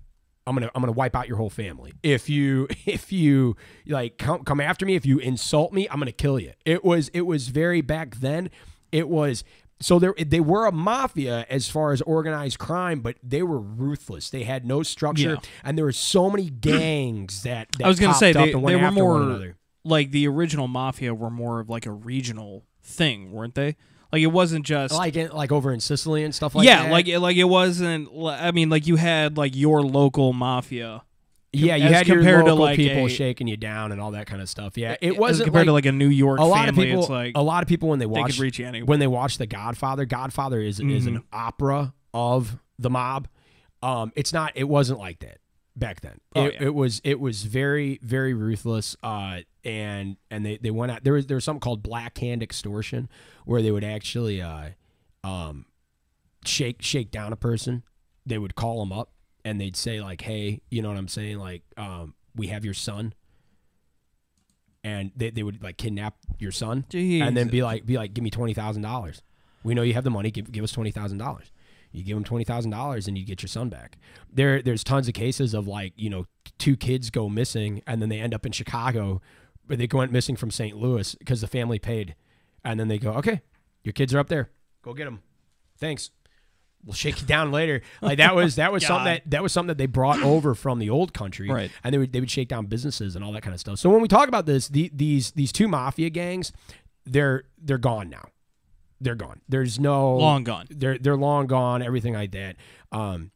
Speaker 3: I'm gonna I'm gonna wipe out your whole family. If you [LAUGHS] if you like come come after me, if you insult me, I'm gonna kill you. It was it was very back then. It was so there they were a mafia as far as organized crime, but they were ruthless. They had no structure,
Speaker 4: Yeah.
Speaker 3: and there were so many [CLEARS THROAT] gangs that, that
Speaker 4: I was gonna say they, they were more like the original mafia were more of like a regional thing, weren't they? Like it wasn't just
Speaker 3: like in, like over in Sicily and stuff like
Speaker 4: yeah,
Speaker 3: that.
Speaker 4: like it, like it wasn't. I mean, like you had like your local mafia.
Speaker 3: yeah, you had your
Speaker 4: compared to,
Speaker 3: local
Speaker 4: like,
Speaker 3: people
Speaker 4: a-
Speaker 3: shaking you down and all that kind of stuff. Yeah, it wasn't
Speaker 4: compared
Speaker 3: like,
Speaker 4: to like a New York
Speaker 3: a lot of people.
Speaker 4: it's like
Speaker 3: a lot of people when they
Speaker 4: they
Speaker 3: watch
Speaker 4: you
Speaker 3: when they watch The Godfather, Godfather is is an
Speaker 4: Mhm.
Speaker 3: opera of the mob. Um, it's not. It wasn't like that back then.
Speaker 4: Oh,
Speaker 3: it,
Speaker 4: yeah.
Speaker 3: it was. It was very very ruthless. Uh, and and they they went out. There was there was something called black hand extortion where they would actually uh, um, shake shake down a person. They would call them up and they'd say like, "Hey, you know what I'm saying? Like, um, we have your son." And they, they would like kidnap your son and then be like be like give me twenty thousand dollars we know you have the money give, give us twenty thousand dollars you give them twenty thousand dollars and you get your son back. There there's tons of cases of like you know two kids go missing and then they end up in chicago but they go went missing from st louis because the family paid. And then they go okay your kids are up there. Go get them thanks. We'll shake you down later. Like that was that was [LAUGHS] something that that was something that they brought over from the old country
Speaker 4: Right.
Speaker 3: and they would they would shake down businesses and all that kind of stuff. So when we talk about this, the, these these two mafia gangs, they're they're gone now. They're gone. There's no
Speaker 4: long gone.
Speaker 3: They're they're long gone. Everything like that. Um,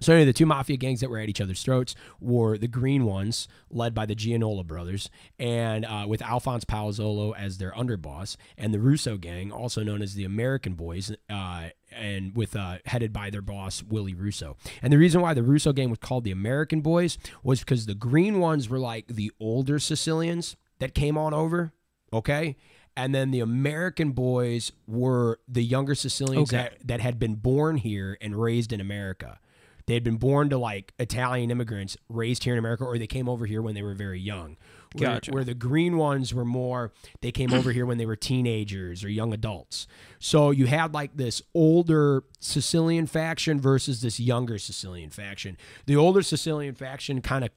Speaker 3: So anyway, the two mafia gangs that were at each other's throats were the Green Ones, led by the Gianola brothers, and uh, with Alphonse Palazzolo as their underboss, and the Russo gang, also known as the American Boys, uh, and with uh, headed by their boss Willie Russo. And the reason why the Russo gang was called the American Boys was because the Green Ones were like the older Sicilians that came on over, okay. And then the American boys were the younger Sicilians
Speaker 4: Okay.
Speaker 3: that, that had been born here and raised in America. They had been born to like Italian immigrants raised here in America, or they came over here when they were very young. Where,
Speaker 4: Gotcha.
Speaker 3: where the green ones were more, they came over here when they were teenagers or young adults. So you had like this older Sicilian faction versus this younger Sicilian faction. The older Sicilian faction kind of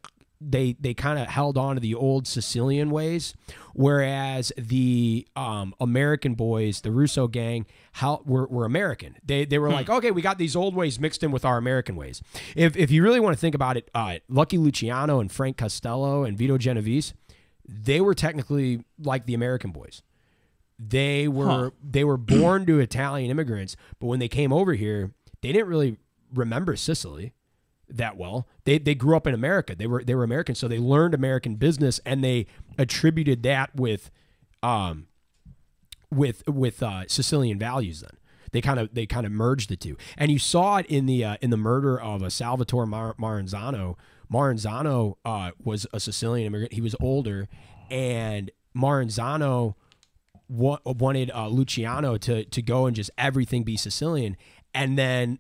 Speaker 3: they they kind of held on to the old Sicilian ways, whereas the um, American boys, the Russo gang, how were, were American. They they were like, okay, we got these old ways mixed in with our American ways. If if you really want to think about it, uh, Lucky Luciano and Frank Costello and Vito Genovese, they were technically like the American boys. They were
Speaker 4: Huh.
Speaker 3: they were born to Italian immigrants, but when they came over here, they didn't really remember Sicily that well. They they grew up in America. They were they were American, so they learned American business and they attributed that with um with with uh, Sicilian values then. They kind of they kind of merged the two. And you saw it in the uh, in the murder of uh, Salvatore Mar- Maranzano. Maranzano uh, was a Sicilian immigrant. He was older and Maranzano wa- wanted uh, Luciano to to go and just everything be Sicilian, and then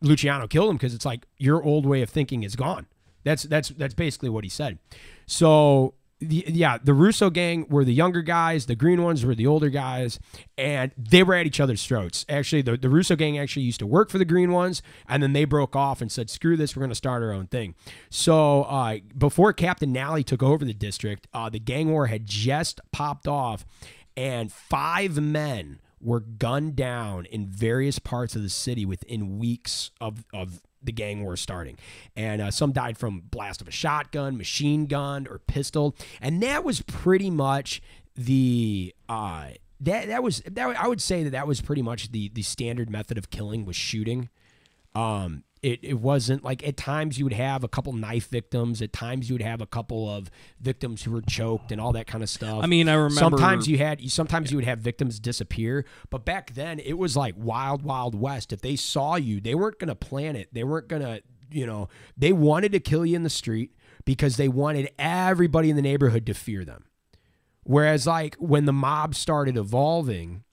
Speaker 3: Luciano killed him because it's like your old way of thinking is gone. That's that's that's basically what he said. So the, yeah, the Russo gang were the younger guys, the green ones were the older guys, and they were at each other's throats. Actually, the, the Russo gang actually used to work for the green ones, and then they broke off and said, "Screw this, we're going to start our own thing." So uh, before Captain Nally took over the district, uh, the gang war had just popped off, and five men were gunned down in various parts of the city within weeks of of the gang war starting. And uh, some died from blast of a shotgun, machine gun, or pistol. And that was pretty much the uh, that that was that I would say that that was pretty much the the standard method of killing was shooting. Um, it, it wasn't like at times you would have a couple knife victims. At times you would have a couple of victims who were choked and all that kind of stuff.
Speaker 4: I mean, I remember
Speaker 3: Sometimes you had, sometimes you would have victims disappear, but back then it was like wild, wild west. If they saw you, they weren't going to plan it. They weren't going to, you know, they wanted to kill you in the street because they wanted everybody in the neighborhood to fear them. Whereas, like when the mob started evolving,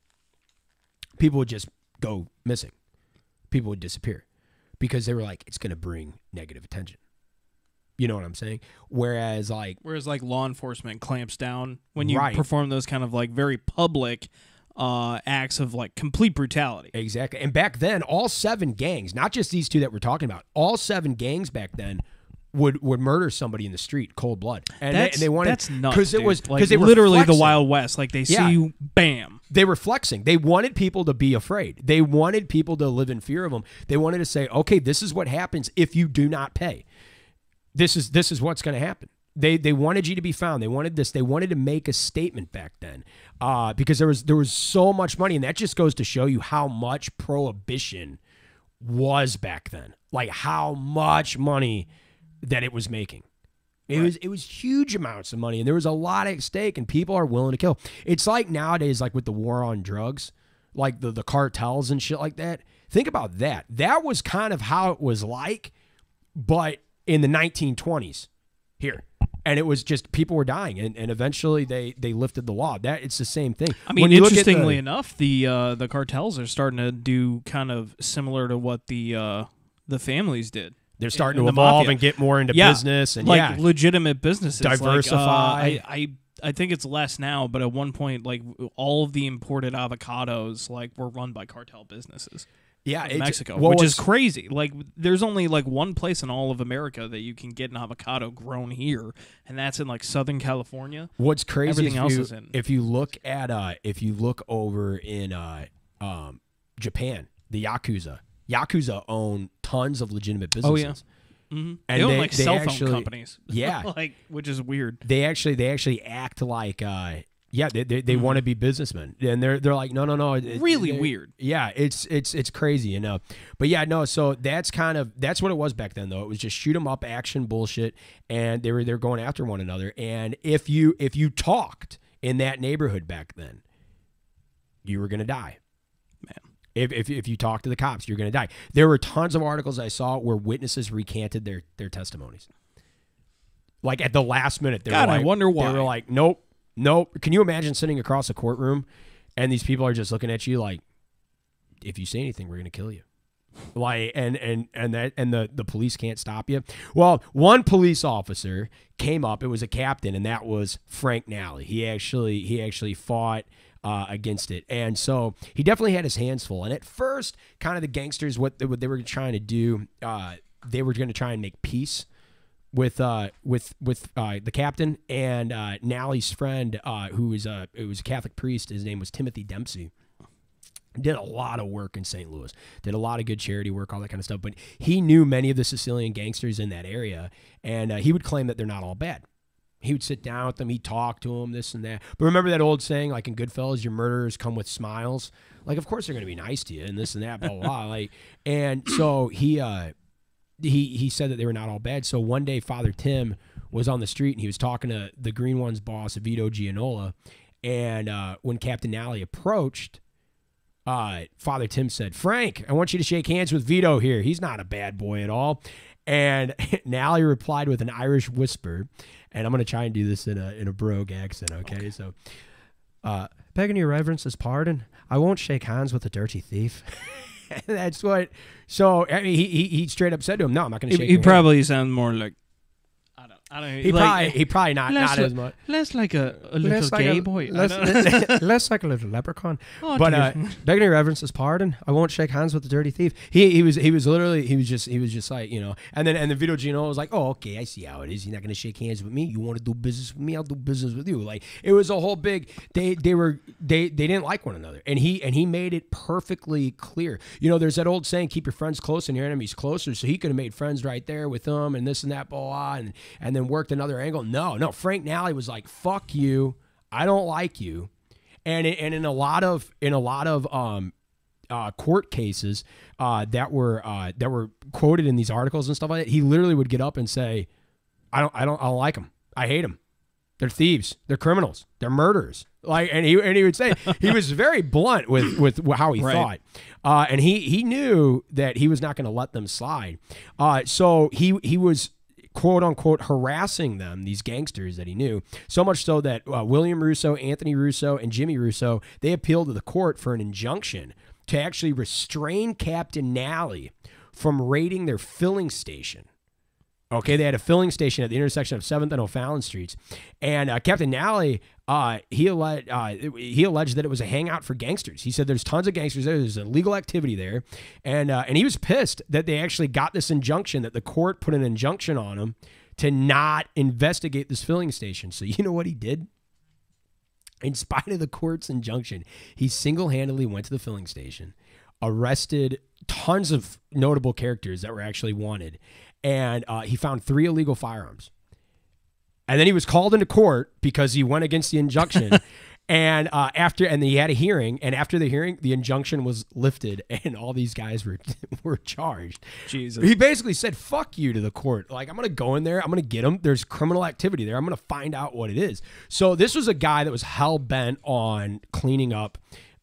Speaker 3: people would just go missing. People would disappear because they were like, it's going to bring negative attention. You know what I'm saying? Whereas, like,
Speaker 4: Whereas like law enforcement clamps down when you
Speaker 3: Right.
Speaker 4: perform those kind of like very public uh, acts of like complete brutality.
Speaker 3: Exactly. And back then, all seven gangs, not just these two that we're talking about, all seven gangs back then would would murder somebody in the street, cold blood. And, they,
Speaker 4: That's
Speaker 3: and they wanted
Speaker 4: that's nuts
Speaker 3: because it was
Speaker 4: like
Speaker 3: because they were
Speaker 4: literally the. Wild West. Like they
Speaker 3: Yeah.
Speaker 4: see you, bam.
Speaker 3: They were flexing. They wanted people to be afraid. They wanted people to live in fear of them. They wanted to say, "Okay, this is what happens if you do not pay. This is this is what's going to happen." They they wanted you to be found. They wanted this. They wanted to make a statement back then, uh, because there was there was so much money, and that just goes to show you how much prohibition was back then. Like how much money that it was making. It was it was huge amounts of money, and there was a lot at stake, and people are willing to kill. It's like nowadays, like with the war on drugs, like the the cartels and shit like that. Think about that. That was kind of how it was like, but in the 1920s here, and it was just people were dying, and, and eventually they they lifted the law. That it's the same thing.
Speaker 4: I mean,
Speaker 3: When you look at the-
Speaker 4: interestingly enough, the uh, the cartels are starting to do kind of similar to what the uh, the families did.
Speaker 3: They're starting
Speaker 4: in
Speaker 3: to
Speaker 4: the
Speaker 3: evolve
Speaker 4: mafia.
Speaker 3: and get more into
Speaker 4: Yeah,
Speaker 3: business and
Speaker 4: like
Speaker 3: yeah,
Speaker 4: legitimate businesses. Like, uh,
Speaker 3: Diversify.
Speaker 4: I, I I think it's less now, but at one point, like all of the imported avocados, like were run by cartel businesses
Speaker 3: yeah,
Speaker 4: in Mexico, which is crazy. Like there's only like one place in all of America that you can get an avocado grown here, and that's in like Southern California.
Speaker 3: What's crazy
Speaker 4: Everything
Speaker 3: if
Speaker 4: else
Speaker 3: you,
Speaker 4: is in-
Speaker 3: if you look at uh if you look over in uh um Japan, the Yakuza. Yakuza own tons of legitimate businesses.
Speaker 4: Oh, yeah. Mm-hmm.
Speaker 3: And
Speaker 4: they own
Speaker 3: they-
Speaker 4: like
Speaker 3: they
Speaker 4: cell phone
Speaker 3: actually-
Speaker 4: companies. [LAUGHS]
Speaker 3: Yeah.
Speaker 4: like which is weird.
Speaker 3: They actually they actually act like uh Yeah, they they, they want to be businessmen, and they're they're like, no, no, no. it-
Speaker 4: Really weird.
Speaker 3: Yeah, it's it's it's crazy, you know. But yeah, no. So that's kind of that's what it was back then, though. It was just shoot 'em up action bullshit, and they were they're going after one another. And if you if you talked in that neighborhood back then, you were gonna die. If, if, if you talk to the cops, you're going to die. There were tons of articles I saw where witnesses recanted their, their testimonies. Like at the last minute, they
Speaker 4: God,
Speaker 3: were
Speaker 4: I
Speaker 3: like,
Speaker 4: wonder why.
Speaker 3: They were like, nope, nope. Can you imagine sitting across a courtroom and these people are just looking at you like, if you say anything, we're going to kill you. Like and and and that and the the police can't stop you. Well, one police officer came up. It was a captain, and that was Frank Nally. He actually he actually fought uh, against it, and so he definitely had his hands full. And at first, kind of the gangsters, what they, what they were trying to do, uh, they were going to try and make peace with uh with with uh the captain and uh Nally's friend uh who was uh it was a Catholic priest his name was Timothy Dempsey did a lot of work in St. Louis did a lot of good charity work all that kind of stuff but he knew many of the Sicilian gangsters in that area and uh, he would claim that they're not all bad he would sit down with them he'd talk to them this and that but remember that old saying like in Goodfellas your murderers come with smiles like of course they're going to be nice to you and this and that blah blah, blah. like and so he uh he he said that they were not all bad. So one day, Father Tim was on the street and he was talking to the Green Ones boss, Vito Gianola. And uh, when Captain Nally approached, uh, Father Tim said, "Frank, I want you to shake hands with Vito here. He's not a bad boy at all." And [LAUGHS] Nally replied with an Irish whisper, and I'm going to try and do this in a in a brogue accent. Okay, so. Uh, begging your reverence's pardon, I won't shake hands with a dirty thief. [LAUGHS] That's what. So I mean, he, he he straight up said to him, "No, I'm not going to
Speaker 4: He,
Speaker 3: shake."
Speaker 4: he
Speaker 3: your hand."
Speaker 4: probably sounds more like I don't. I.
Speaker 3: He
Speaker 4: like,
Speaker 3: probably he probably not
Speaker 4: less
Speaker 3: not
Speaker 4: li-
Speaker 3: as much.
Speaker 4: less like a, a little gay boy.
Speaker 3: Less, [LAUGHS] less like a little leprechaun.
Speaker 4: Oh,
Speaker 3: but
Speaker 4: dear.
Speaker 3: uh, begging your reverence's pardon, I won't shake hands with the dirty thief. He he was he was literally he was just he was just like you know, and then and then video Gino was like, oh okay, I see how it is. You're not gonna shake hands with me. You want to do business with me? I'll do business with you. Like it was a whole big. They they were they they didn't like one another, and he and he made it perfectly clear. You know, there's that old saying, keep your friends close and your enemies closer. So he could have made friends right there with them, and this and that, blah, blah, and and then worked another angle. No, no, Frank Nally was like, fuck you. I don't like you and and in a lot of in a lot of um uh, court cases uh, that were uh, that were quoted in these articles and stuff like that, he literally would get up and say, "I don't, I don't, I don't like him. I hate him. They're thieves. They're criminals. They're murderers." Like, and he and he would say he was very blunt with with how he
Speaker 4: Right.
Speaker 3: thought, uh, and he he knew that he was not going to let them slide. Uh, so he he was quote unquote harassing them, these gangsters that he knew, so much so that uh, William Russo, Anthony Russo, and Jimmy Russo they appealed to the court for an injunction to actually restrain Captain Nally from raiding their filling station. Okay, they had a filling station at the intersection of 7th and O'Fallon Streets, and uh, Captain Nally, uh, he alleged uh, he alleged that it was a hangout for gangsters. He said there's tons of gangsters there. There's illegal activity there, and uh, and he was pissed that they actually got this injunction that the court put an injunction on him to not investigate this filling station. So [LAUGHS] you know what he did? In spite of the court's injunction, he single handedly went to the filling station, arrested tons of notable characters that were actually wanted, and uh, he found three illegal firearms. And then he was called into court because he went against the injunction. [LAUGHS] and uh, after, and he had a hearing. And after the hearing, the injunction was lifted, [LAUGHS] and all these guys were [LAUGHS] were charged.
Speaker 4: Jesus.
Speaker 3: He basically said, "Fuck you" to the court. Like I'm gonna go in there. I'm gonna get him. There's criminal activity there. I'm gonna find out what it is. So this was a guy that was hell bent on cleaning up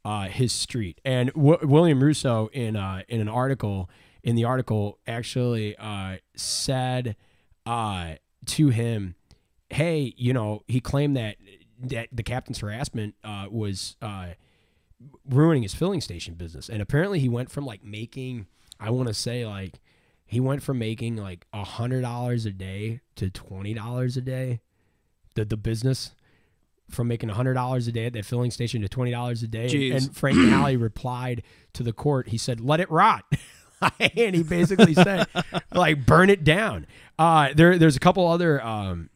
Speaker 3: uh, his street. And w- William Russo in uh, in an article in the article actually uh, said uh, to him, "Hey, you know," he claimed that that the captain's harassment uh, was uh, ruining his filling station business, and apparently he went from like making, I want to say like, he went from making like a hundred dollars a day to twenty dollars a day. The the business from making hundred dollars a day at that filling station to twenty dollars a day. And-
Speaker 4: Jeez.
Speaker 3: And Frank Nally replied to the court. He said, "Let it rot." [LAUGHS] [LAUGHS] and he basically said, like, burn it down. Uh, there, there's a couple other, um,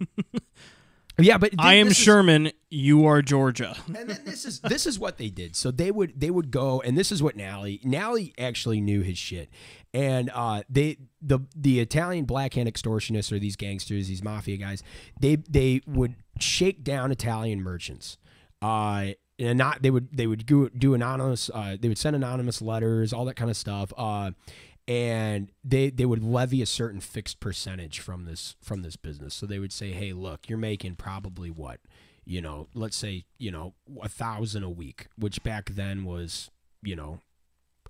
Speaker 3: [LAUGHS] yeah, but
Speaker 4: I am
Speaker 3: this is-
Speaker 4: Sherman. You are Georgia. [LAUGHS]
Speaker 3: and then this is this is what they did. So they would they would go, and this is what Nally Nally actually knew his shit, and uh, they the the Italian black hand extortionists or these gangsters, these mafia guys, they they would shake down Italian merchants. Uh, and not they would they would do, do anonymous uh, they would send anonymous letters all that kind of stuff uh, and they they would levy a certain fixed percentage from this from this business so they would say hey look you're making probably what you know let's say you know a thousand a week which back then was you know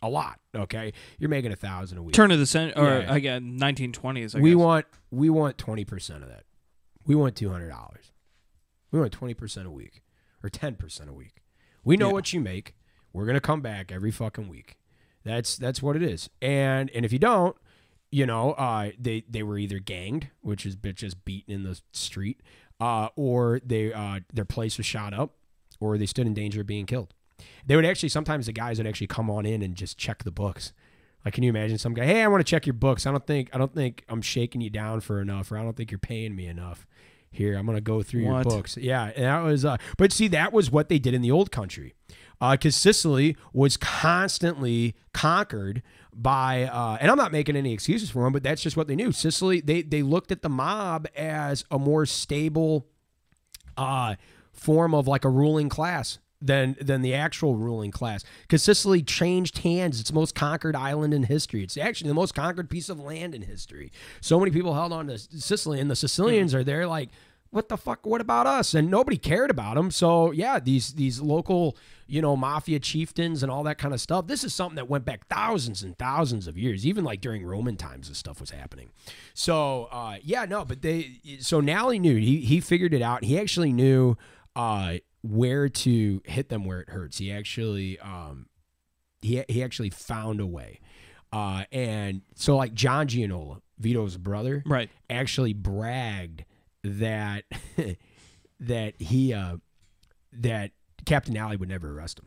Speaker 3: a lot okay you're making a thousand a week
Speaker 4: Turn of the century, or
Speaker 3: Yeah.
Speaker 4: again, 1920s. I
Speaker 3: we
Speaker 4: guess.
Speaker 3: want we want 20% of that we want $200 we want 20% a week or 10% a week we know
Speaker 4: Yeah.
Speaker 3: what you make we're going to come back every fucking week that's that's what it is and and if you don't you know uh they they were either ganged which is bitches beaten in the street uh or they uh their place was shot up or they stood in danger of being killed they would actually sometimes the guys would actually come on in and just check the books like, can you imagine some guy? Hey, I want to check your books. I don't think I don't think I'm shaking you down for enough, or I don't think you're paying me enough. Here, I'm gonna go through
Speaker 4: What?
Speaker 3: your books. Yeah, and that was. Uh, but see, that was what they did in the old country, because Sicily was constantly conquered by. Uh, and I'm not making any excuses for them, but that's just what they knew. Sicily, they they looked at the mob as a more stable uh, form of like a ruling class than than the actual ruling class. Because Sicily changed hands. It's the most conquered island in history. It's actually the most conquered piece of land in history. So many people held on to Sicily, and the Sicilians are there like, what the fuck? What about us? And nobody cared about them. So yeah, these these local you know mafia chieftains and all that kind of stuff. This is something that went back thousands and thousands of years. Even like during Roman times, this stuff was happening. So uh, yeah, no, but they so Nally knew he he figured it out. He actually knew uh, where to hit them where it hurts. He actually um, he he actually found a way. Uh, and so like John Gianola, Vito's brother,
Speaker 4: Right.
Speaker 3: actually bragged that [LAUGHS] that he uh, that Captain Nally would never arrest him.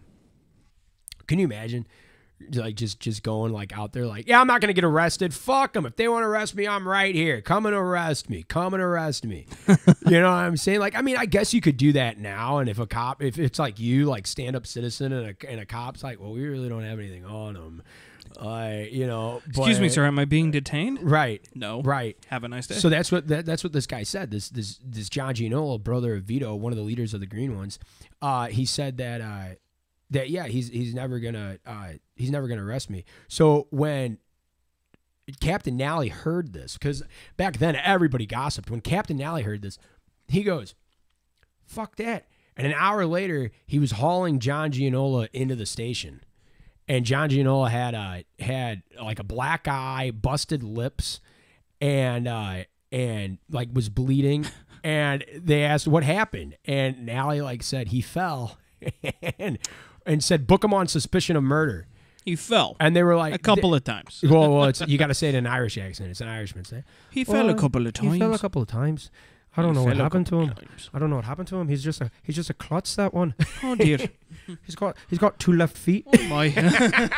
Speaker 3: Can you imagine? Like just just going like out there like yeah I'm not gonna get arrested fuck them if they want to arrest me I'm right here come and arrest me come and arrest me [LAUGHS] you know what I'm saying like I mean I guess you could do that now and if a cop if it's like you like stand up citizen and a, and a cop's like well we really don't have anything on them uh, you know
Speaker 4: Excuse me, sir. Am I being detained?
Speaker 3: right
Speaker 4: No.
Speaker 3: right
Speaker 4: Have a nice day.
Speaker 3: so that's what that, that's what this guy said. This this this John Gianola, brother of Vito, one of the leaders of the Green Ones, uh, he said that uh, that yeah, he's he's never gonna uh, he's never gonna arrest me. So when Captain Nally heard this, because back then everybody gossiped. When Captain Nally heard this, he goes, "Fuck that!" And an hour later, he was hauling John Gianola into the station and John Gianola had a had like a black eye, busted lips, and uh, and like was bleeding. and they asked what happened, and Nally like said he fell, [LAUGHS] and and said book him on suspicion of murder.
Speaker 4: he fell
Speaker 3: And they were like
Speaker 4: a couple of times. [LAUGHS]
Speaker 3: well, well, it's, you got to say it in an Irish accent. It's an Irishman say.
Speaker 4: He fell a couple of times.
Speaker 3: He fell a couple of times. I don't
Speaker 4: He
Speaker 3: know what happened to him.
Speaker 4: times.
Speaker 3: I don't know what happened to him. He's just a he's just a klutz that one. [LAUGHS]
Speaker 4: Oh dear. [LAUGHS]
Speaker 3: he's got he's got two left feet.
Speaker 4: oh my.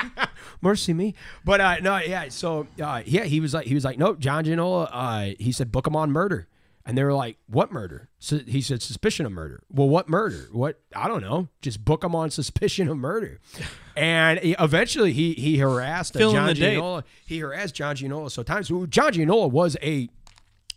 Speaker 3: Mercy me. But uh, no, yeah. So uh, yeah, he was like, he was like, no, John Gianola. Uh, he said, book him on murder, and they were like, what murder? So he said, suspicion of murder. Well, what murder? What? I don't know. Just book him on suspicion of murder. [LAUGHS] And he, eventually, he he harassed uh,
Speaker 4: Fill
Speaker 3: John. Gianola. He harassed John Gianola so times. John Gianola was a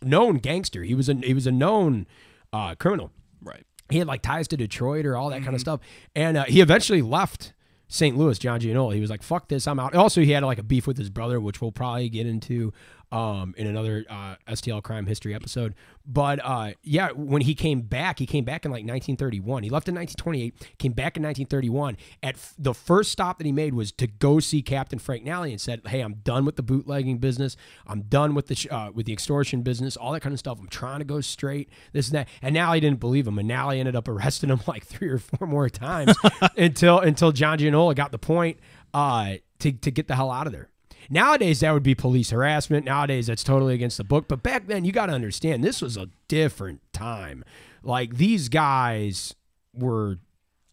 Speaker 3: known gangster. He was a he was a known uh, criminal
Speaker 4: right.
Speaker 3: he had like ties to Detroit or all that kind of stuff. And uh, he eventually left St. Louis, John Gianola. He was like, fuck this, I'm out. Also, he had like a beef with his brother, which we'll probably get into um, in another uh, STL crime history episode. But uh, yeah, when he came back, he came back in like 1931. He left in 1928, came back in 1931. At f- the first stop that he made was to go see Captain Frank Nally and said, "Hey, I'm done with the bootlegging business. I'm done with the sh- uh, with the extortion business, all that kind of stuff. I'm trying to go straight. This and that." And Nally didn't believe him, and Nally ended up arresting him [LAUGHS] like three or four more times [LAUGHS] until until John Gianola got the point uh, to to get the hell out of there. Nowadays, that would be police harassment. Nowadays, that's totally against the book. But back then, you got to understand, this was a different time. Like these guys were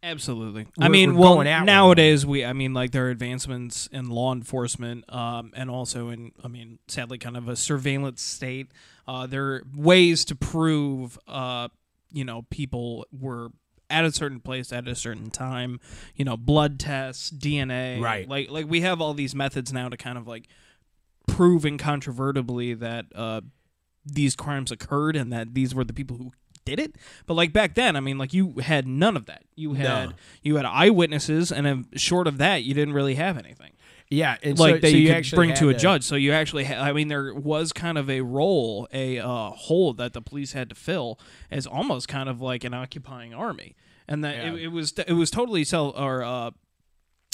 Speaker 4: Absolutely.
Speaker 3: We're-
Speaker 4: I mean, well,
Speaker 3: going at one
Speaker 4: nowadays we, I mean, like there are advancements in law enforcement, um, and also in, I mean, sadly, kind of a surveillance state. Uh, there are ways to prove, uh, you know, people were at a certain place at a certain time. You know, blood tests, DNA.
Speaker 3: Right.
Speaker 4: Like, like we have all these methods now to kind of like prove incontrovertibly that uh, these crimes occurred and that these were the people who did it. But like back then, I mean, like you had none of that. You had
Speaker 3: No.
Speaker 4: you had eyewitnesses, and short of that, you didn't really have anything
Speaker 3: Yeah, and
Speaker 4: like
Speaker 3: so,
Speaker 4: that
Speaker 3: so
Speaker 4: you, could bring to a judge. So you actually, ha- I mean, there was kind of a role, a uh, hole that the police had to fill as almost kind of like an occupying army, and that
Speaker 3: Yeah.
Speaker 4: it, it was it was totally sell or uh,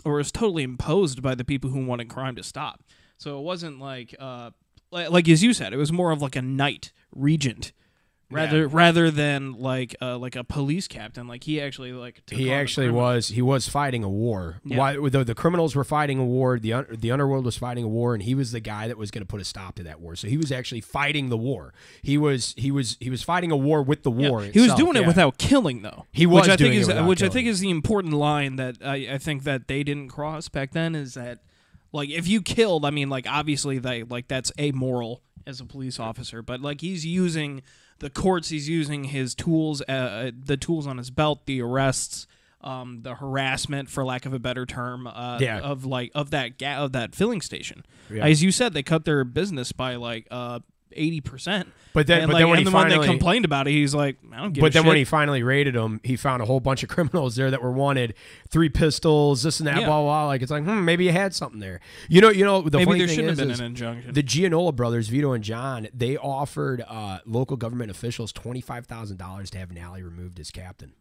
Speaker 4: or it was totally imposed by the people who wanted crime to stop. So it wasn't like uh, like, like as you said, it was more of like a knight regent. Rather, rather than like uh, like a police captain, like he actually like
Speaker 3: He actually was. He was fighting a war.
Speaker 4: Yeah.
Speaker 3: Why? The, the criminals were fighting a war. The un, the underworld was fighting a war, and he was the guy that was going to put a stop to that war. So he was actually fighting the war. He was. He was. He was fighting a war with the
Speaker 4: Yeah.
Speaker 3: war.
Speaker 4: He was doing it without killing, though.
Speaker 3: He was
Speaker 4: which I think is which I think is the important line that I, I think that they didn't cross back then. Is that like if you killed, I mean, like obviously they like that's amoral as a police officer, but like he's using the courts, he's using his tools, uh, the tools on his belt, the arrests. Um, the harassment, for lack of a better term, uh,
Speaker 3: Yeah.
Speaker 4: of like of that ga- of that filling station.
Speaker 3: Yeah.
Speaker 4: As you said, they cut their business by like uh eighty percent.
Speaker 3: But then-
Speaker 4: and,
Speaker 3: but
Speaker 4: like,
Speaker 3: then when he
Speaker 4: when
Speaker 3: finally-
Speaker 4: they complained about it, he's like, I don't give
Speaker 3: But then
Speaker 4: shit.
Speaker 3: when he finally raided them, he found a whole bunch of [LAUGHS] criminals there that were wanted, three pistols, this and that,
Speaker 4: Yeah.
Speaker 3: blah, blah. Like it's like, hmm, maybe you had something there. You know, you know. The
Speaker 4: Maybe
Speaker 3: funny
Speaker 4: there
Speaker 3: thing
Speaker 4: shouldn't
Speaker 3: is,
Speaker 4: have been an injunction.
Speaker 3: the Gianola brothers, Vito and John, they offered uh, local government officials twenty five thousand dollars to have Nally removed as captain.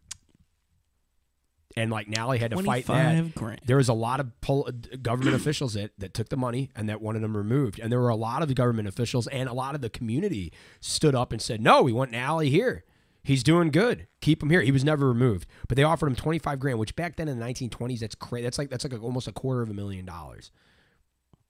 Speaker 3: And like Nally had to fight that.
Speaker 4: grand.
Speaker 3: There was a lot of pol- government officials that, that took the money and that wanted them removed. And there were a lot of the government officials and a lot of the community stood up and said, no, we want Nally here. He's doing good. Keep him here. He was never removed. But they offered him 25 grand, which back then in the 1920s, that's crazy. That's like, that's like a, almost a quarter of a million dollars.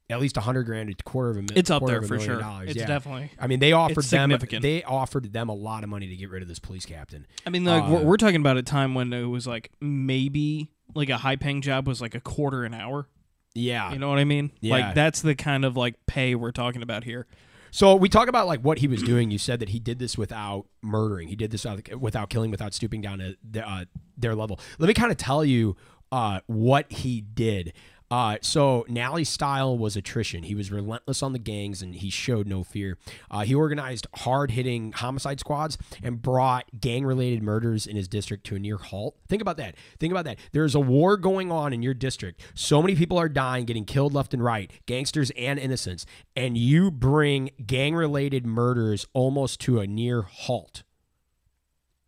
Speaker 3: At least a hundred grand, a quarter of a million.
Speaker 4: It's up there for sure.
Speaker 3: Dollars.
Speaker 4: It's
Speaker 3: yeah.
Speaker 4: definitely-
Speaker 3: I mean, they offered them. They offered them a lot of money to get rid of this police captain.
Speaker 4: I mean, like
Speaker 3: Uh,
Speaker 4: we're, we're talking about a time when it was like maybe like a high paying job was like a quarter an hour.
Speaker 3: Yeah.
Speaker 4: You know what I mean?
Speaker 3: Yeah.
Speaker 4: Like that's the kind of like pay we're talking about here.
Speaker 3: So we talk about like what he was doing. You said that he did this without murdering. He did this without, without killing, without stooping down to the, uh, their level. Let me kind of tell you uh, what he did. Uh, so Nally's style was attrition. He was relentless on the gangs and he showed no fear. Uh, he organized hard-hitting homicide squads and brought gang-related murders in his district to a near halt. Think about that. Think about that. There's a war going on in your district. So many people are dying, getting killed left and right, gangsters and innocents, and you bring gang-related murders almost to a near halt.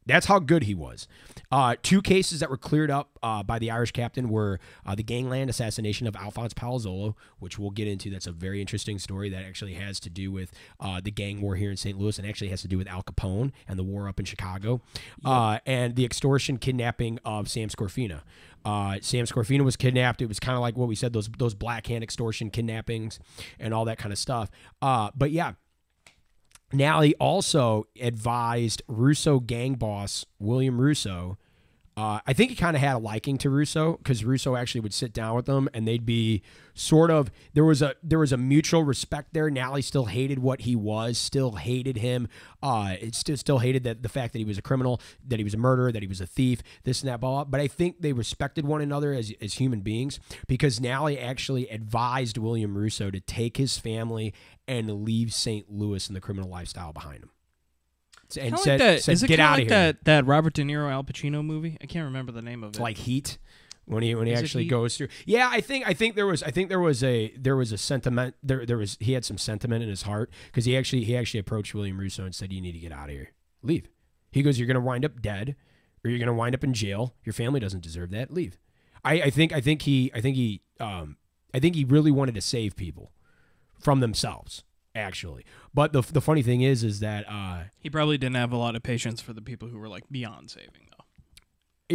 Speaker 3: That's how good he was. Uh, two cases that were cleared up uh, by the Irish captain were uh, the gangland assassination of Alphonse Palazzolo, which we'll get into. That's a very interesting story that actually has to do with uh, the gang war here in St. Louis and actually has to do with Al Capone and the war up in Chicago, uh, and the extortion kidnapping of Sam Scorfina. Uh, Sam Scorfina was kidnapped. It was kind of like what we said those those black hand extortion kidnappings and all that kind of stuff. Uh, but yeah, Nally also advised Russo gang boss William Russo. Uh, I think he kind of had a liking to Russo because Russo actually would sit down with them and they'd be sort of there was a there was a mutual respect there. Nally still hated what he was, still hated him. Uh, it still still hated that the fact that he was a criminal, that he was a murderer, that he was a thief, this and that. Blah. But I think they respected one another as as human beings because Nally actually advised William Russo to take his family and leave St. Louis and the criminal lifestyle behind him. And
Speaker 4: Kinda
Speaker 3: said,
Speaker 4: like that.
Speaker 3: said
Speaker 4: Is it
Speaker 3: get out
Speaker 4: like
Speaker 3: of here.
Speaker 4: that that Robert De Niro Al Pacino movie? I can't remember the name of it.
Speaker 3: like Heat when he when he
Speaker 4: Is
Speaker 3: actually goes through. Yeah, I think I think there was I think there was a there was a sentiment there there was he had some sentiment in his heart because he actually he actually approached William Russo and said you need to get out of here. Leave. He goes you're going to wind up dead or you're going to wind up in jail. Your family doesn't deserve that. Leave. I I think I think he I think he um I think he really wanted to save people from themselves actually. But the the funny thing is is that uh
Speaker 4: he probably didn't have a lot of patience for the people who were like beyond saving though.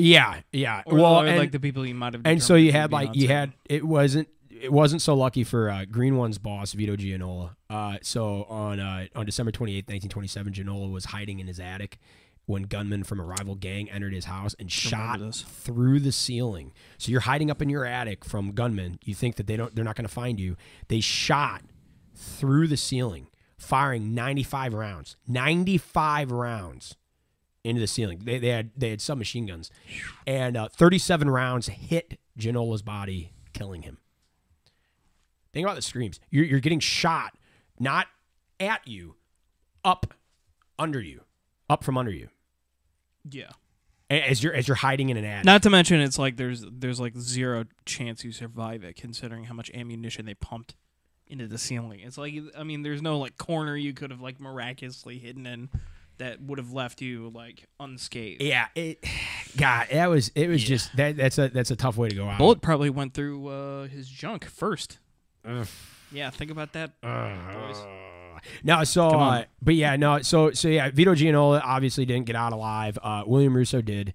Speaker 3: yeah, yeah.
Speaker 4: Or,
Speaker 3: well, and-
Speaker 4: like the people he might have.
Speaker 3: and so you had like you
Speaker 4: saving.
Speaker 3: had it wasn't it wasn't so lucky for uh, Green One's boss Vito Gianola. Uh, so on uh, on December twenty eighth, nineteen twenty seven, Gianola was hiding in his attic when gunmen from a rival gang entered his house and shot through the ceiling. So you're hiding up in your attic from gunmen. You think that they don't they're not going to find you. They shot through the ceiling, firing ninety five rounds. Ninety five rounds into the ceiling. They, they had they had submachine guns, and uh, 37 rounds hit Gianola's body, killing him. Think about the screams. You're, you're getting shot, not at you, up under you, up from under you.
Speaker 4: Yeah.
Speaker 3: as you're as you're hiding in an attic.
Speaker 4: Not to mention, it's like there's there's like zero chance you survive it, considering how much ammunition they pumped into the ceiling. It's like I mean, there's no like corner you could have like miraculously hidden in that would have left you like unscathed.
Speaker 3: yeah, it. [SIGHS] God, that was it was just that that's a that's a tough way to go out.
Speaker 4: Bullet probably went through uh, his junk first.
Speaker 3: Ugh.
Speaker 4: Yeah, think about that. boys.
Speaker 3: No, so uh, but yeah, no, so so yeah, Vito Gianola obviously didn't get out alive. Uh, William Russo did,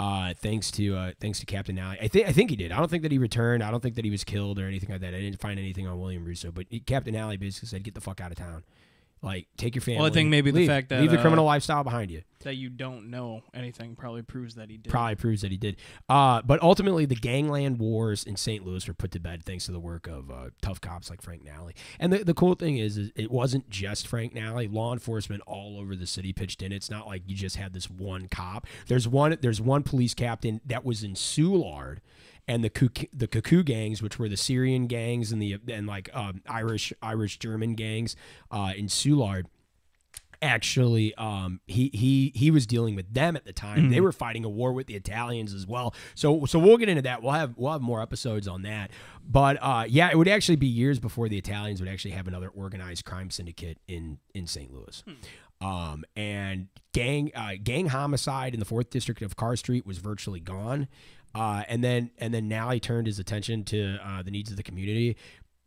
Speaker 3: uh, thanks to uh, thanks to Captain Nally. I think I think he did. I don't think that he returned. I don't think that he was killed or anything like that. I didn't find anything on William Russo, but Captain Nally basically said, "Get the fuck out of town." Like, take your family.
Speaker 4: Well, I think maybe the fact that,
Speaker 3: leave the
Speaker 4: uh,
Speaker 3: criminal lifestyle behind you
Speaker 4: That you don't know anything probably proves that he did.
Speaker 3: probably proves that he did. Uh, but ultimately, the gangland wars in St. Louis were put to bed thanks to the work of uh, tough cops like Frank Nally. And the, the cool thing is, is, it wasn't just Frank Nally. Law enforcement all over the city pitched in. It's not like you just had this one cop. There's one. There's one police captain that was in Soulard. And the Cuckoo, the Cuckoo gangs, which were the Syrian gangs and the and like um, Irish Irish German gangs uh, in Soulard, actually um he he he was dealing with them at the time. They were fighting a war with the italians as well. So so we'll get into that. We'll have we'll have more episodes on that. But uh yeah it would actually be years before the italians would actually have another organized crime syndicate in in st louis. Um and gang uh gang homicide in the fourth district of Carr Street was virtually gone uh, and then and then now he turned his attention to uh, the needs of the community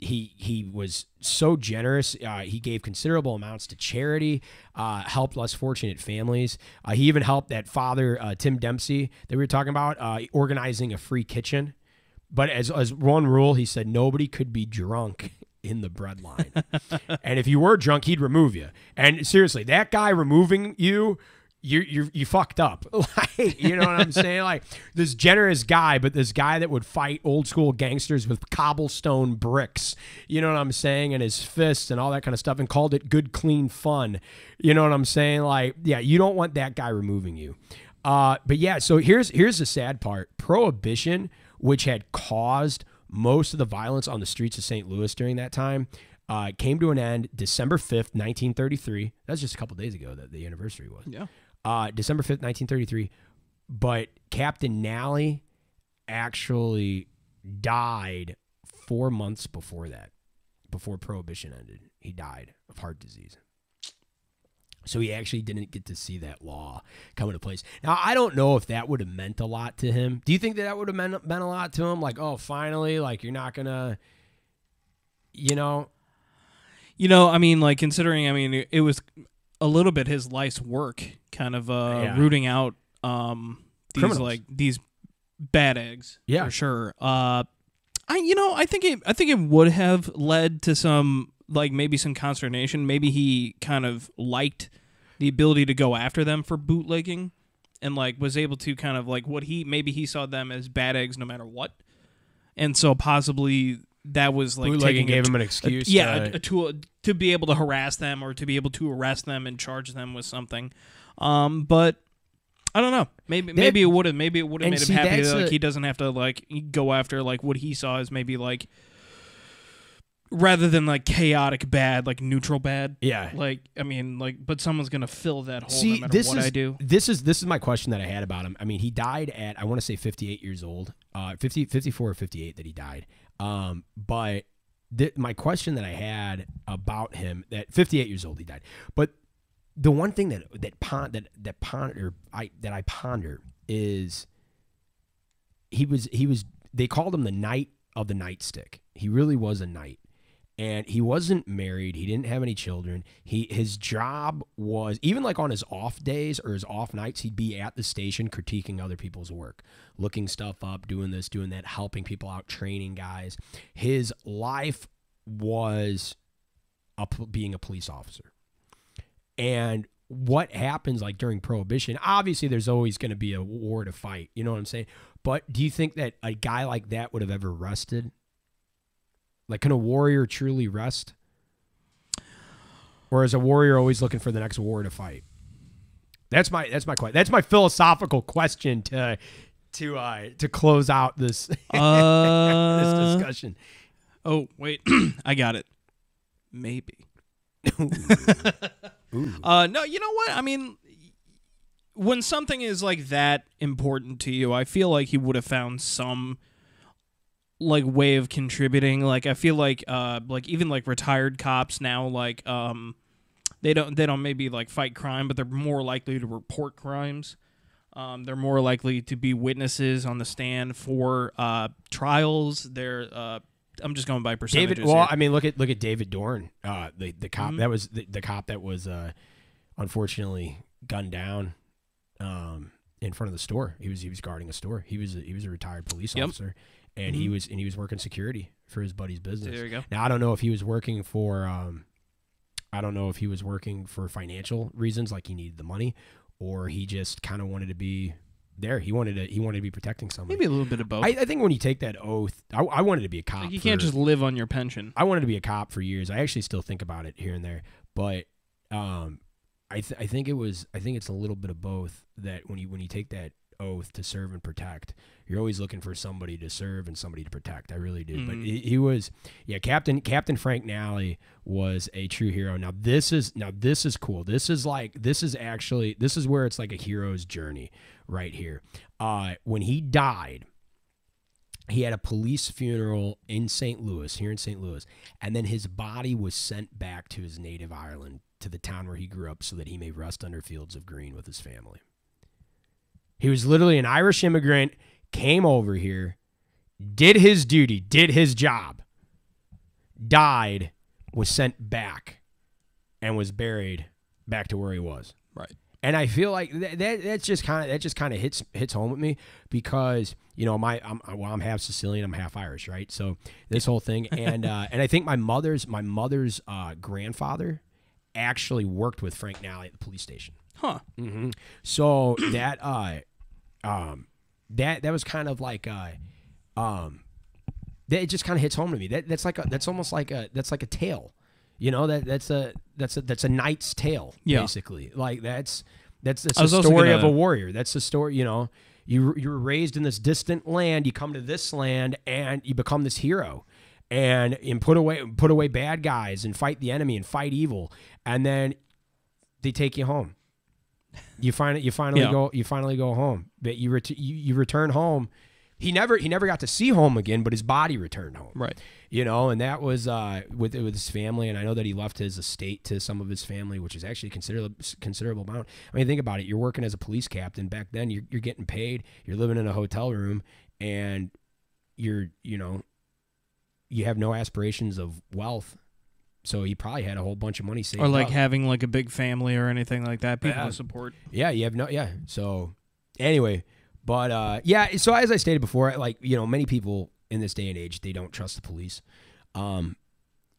Speaker 3: he he was so generous. Uh, he gave considerable amounts to charity, uh, helped less fortunate families. Uh, he even helped that father uh, Tim Dempsey that we were talking about uh, organizing a free kitchen. But as as one rule, he said nobody could be drunk [LAUGHS] in the breadline, [LAUGHS] and if you were drunk, he'd remove you. And seriously, that guy removing you. You you you fucked up, [LAUGHS] like you know what I'm saying? Like this generous guy, but this guy that would fight old school gangsters with cobblestone bricks, you know what I'm saying, and his fists and all that kind of stuff, and called it good, clean fun. You know what I'm saying? Like, yeah, you don't want that guy removing you. Uh, but yeah, so here's here's the sad part: prohibition, which had caused most of the violence on the streets of St. Louis during that time, uh, came to an end December 5th, 1933. That's just a couple days ago that the anniversary was
Speaker 4: Yeah.
Speaker 3: Uh, December 5th, 1933. But Captain Nally actually died four months before that, before Prohibition ended. He died of heart disease. So he actually didn't get to see that law come into place. Now, I don't know if that would have meant a lot to him. Do you think that that would have meant, meant a lot to him? Like, oh, finally, like you're not going to, you know,
Speaker 4: You know, I mean, like considering, I mean, it, it was a little bit his life's work, kind of uh,
Speaker 3: Yeah.
Speaker 4: rooting out um, these
Speaker 3: Criminals.
Speaker 4: like these bad eggs.
Speaker 3: Yeah.
Speaker 4: for sure. Uh, I, you know, I think it, I think it would have led to some like maybe some consternation. Maybe he kind of liked the ability to go after them for bootlegging, and like was able to kind of like what he maybe he saw them as bad eggs no matter what, and so possibly that was like
Speaker 3: bootlegging
Speaker 4: taking a
Speaker 3: gave him an
Speaker 4: a-
Speaker 3: excuse.
Speaker 4: yeah,
Speaker 3: to-
Speaker 4: a, a tool to be able to harass them or to be able to arrest them and charge them with something. Um, but I don't know. Maybe
Speaker 3: That-
Speaker 4: maybe it would have. Maybe it would have made
Speaker 3: see,
Speaker 4: him happy. That, like
Speaker 3: a-
Speaker 4: he doesn't have to like go after like what he saw as maybe like rather than like chaotic bad, like neutral bad.
Speaker 3: yeah.
Speaker 4: Like I mean, like but someone's gonna fill that hole
Speaker 3: See,
Speaker 4: no matter
Speaker 3: this
Speaker 4: what
Speaker 3: is
Speaker 4: I do.
Speaker 3: this is this is my question that I had about him. I mean, he died at I want to say 58 years old, uh, 50, 54 or 58 that he died. Um, but th- my question that I had about him that 58 years old he died. But the one thing that that pon- that that ponder I that I ponder is he was he was they called him the knight of the nightstick. He really was a knight and he wasn't married he didn't have any children. He his job was even like on his off days or his off nights he'd be at the station critiquing other people's work looking stuff up doing this doing that helping people out training guys. His life was a, being a police officer. And what happens like during prohibition obviously there's always going to be a war to fight you know what i'm saying? But do you think that a guy like that would have ever rested like, can a warrior truly rest? Or is a warrior always looking for the next war to fight? That's my that's my question. That's my philosophical question to to uh to close out this [LAUGHS] this
Speaker 4: Uh,
Speaker 3: discussion.
Speaker 4: oh wait, [CLEARS THROAT] I got it. Maybe. [LAUGHS] Uh, no, you know what? I mean, when something is like that important to you, I feel like he would have found some like way of contributing. Like I feel like uh like even like retired cops now like um they don't they don't maybe like fight crime, but they're more likely to report crimes. Um, they're more likely to be witnesses on the stand for uh, trials. They're uh, I'm just going by percentages.
Speaker 3: David. Well,
Speaker 4: here.
Speaker 3: I mean, look at look at David Dorn, uh, the the cop
Speaker 4: Mhm.
Speaker 3: that was the, the cop that was uh, unfortunately gunned down um, in front of the store. He was he was guarding a store. He was a, he was a retired police
Speaker 4: Yep.
Speaker 3: officer, and he
Speaker 4: Mhm.
Speaker 3: was and he was working security for his buddy's business.
Speaker 4: there you go.
Speaker 3: Now I don't know if he was working for um, I don't know if he was working for financial reasons, like he needed the money, or he just kind of wanted to be there. He wanted to he wanted to be protecting somebody.
Speaker 4: Maybe a little bit of both.
Speaker 3: I, I think when you take that oath, I, I wanted to be a cop.
Speaker 4: like you can't just live on your pension.
Speaker 3: I wanted to be a cop for years. I actually still think about it here and there, but um, I th- I think it was I think it's a little bit of both. That when you when you take that oath to serve and protect, you're always looking for somebody to serve and somebody to protect. I really do. But
Speaker 4: Mhm.
Speaker 3: he, he was yeah, Captain Captain Frank Nally was a true hero. Now this is now this is cool. This is like this is actually this is where it's like a hero's journey right here. Uh, when he died he had a police funeral in St. Louis, here in St. Louis, and then his body was sent back to his native Ireland, to the town where he grew up, so that he may rest under fields of green with his family. He was literally an Irish immigrant, came over here, did his duty, did his job, died, was sent back, and was buried back to where he was
Speaker 4: Right.
Speaker 3: and I feel like that, that that's just kind of that just kind of hits hits home with me because you know my I'm well I'm half Sicilian I'm half Irish right so this whole thing and uh, and I think my mother's my mother's uh, grandfather actually worked with Frank Nally at the police station
Speaker 4: Huh.
Speaker 3: hmm so that uh um that that was kind of like uh um that it just kind of hits home to me. That that's like a that's almost like a that's like a tale you know that that's a that's a that's a knight's tale
Speaker 4: Yeah.
Speaker 3: basically. Like that's that's that's the story of a warrior. That's the story you know you you were raised in this distant land you come to this land and you become this hero and and put away put away bad guys and fight the enemy and fight evil and then they take you home you find it. you finally
Speaker 4: Yeah.
Speaker 3: go you finally go home. But you, ret- you you return home. He never he never got to see home again but his body returned home.
Speaker 4: Right.
Speaker 3: you know and that was uh with with his family and i know that he left his estate to some of his family which is actually considerable considerable amount. I mean think about it. You're working as a police captain. Back then you're, you're getting paid. You're living in a hotel room and you're you know you have no aspirations of wealth so he probably had a whole bunch of money saved
Speaker 4: Or like
Speaker 3: up.
Speaker 4: having like a big family or anything like that. People
Speaker 3: Yeah.
Speaker 4: to support.
Speaker 3: Yeah, you have no yeah. So anyway, but uh yeah, so as I stated before, like, you know, many people in this day and age, they don't trust the police. Um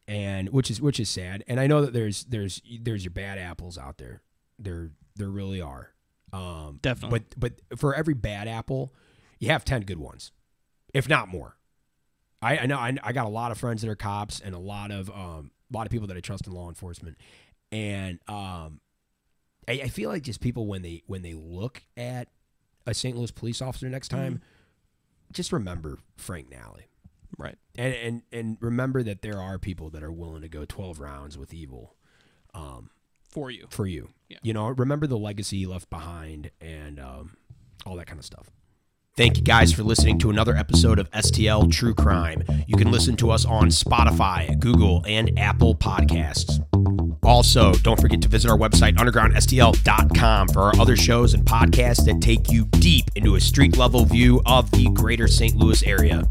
Speaker 3: and which is which is sad. And I know that there's there's there's your bad apples out there. There there really are. Um
Speaker 4: Definitely.
Speaker 3: but but for every bad apple, you have 10 good ones. If not more. I, I know I, I got a lot of friends that are cops and a lot of um a lot of people that I trust in law enforcement. And um I, I feel like just people when they when they look at a St. Louis police officer next time, just remember Frank Nally.
Speaker 4: right.
Speaker 3: And, and and remember that there are people that are willing to go twelve rounds with evil um,
Speaker 4: For you.
Speaker 3: for you.
Speaker 4: Yeah.
Speaker 3: You know, remember the legacy he left behind and um, all that kind of stuff. Thank you guys for listening to another episode of STL True Crime. You can listen to us on Spotify, Google, and Apple Podcasts. Also, don't forget to visit our website, undergroundstl.com, for our other shows and podcasts that take you deep into a street level view of the greater St. Louis area.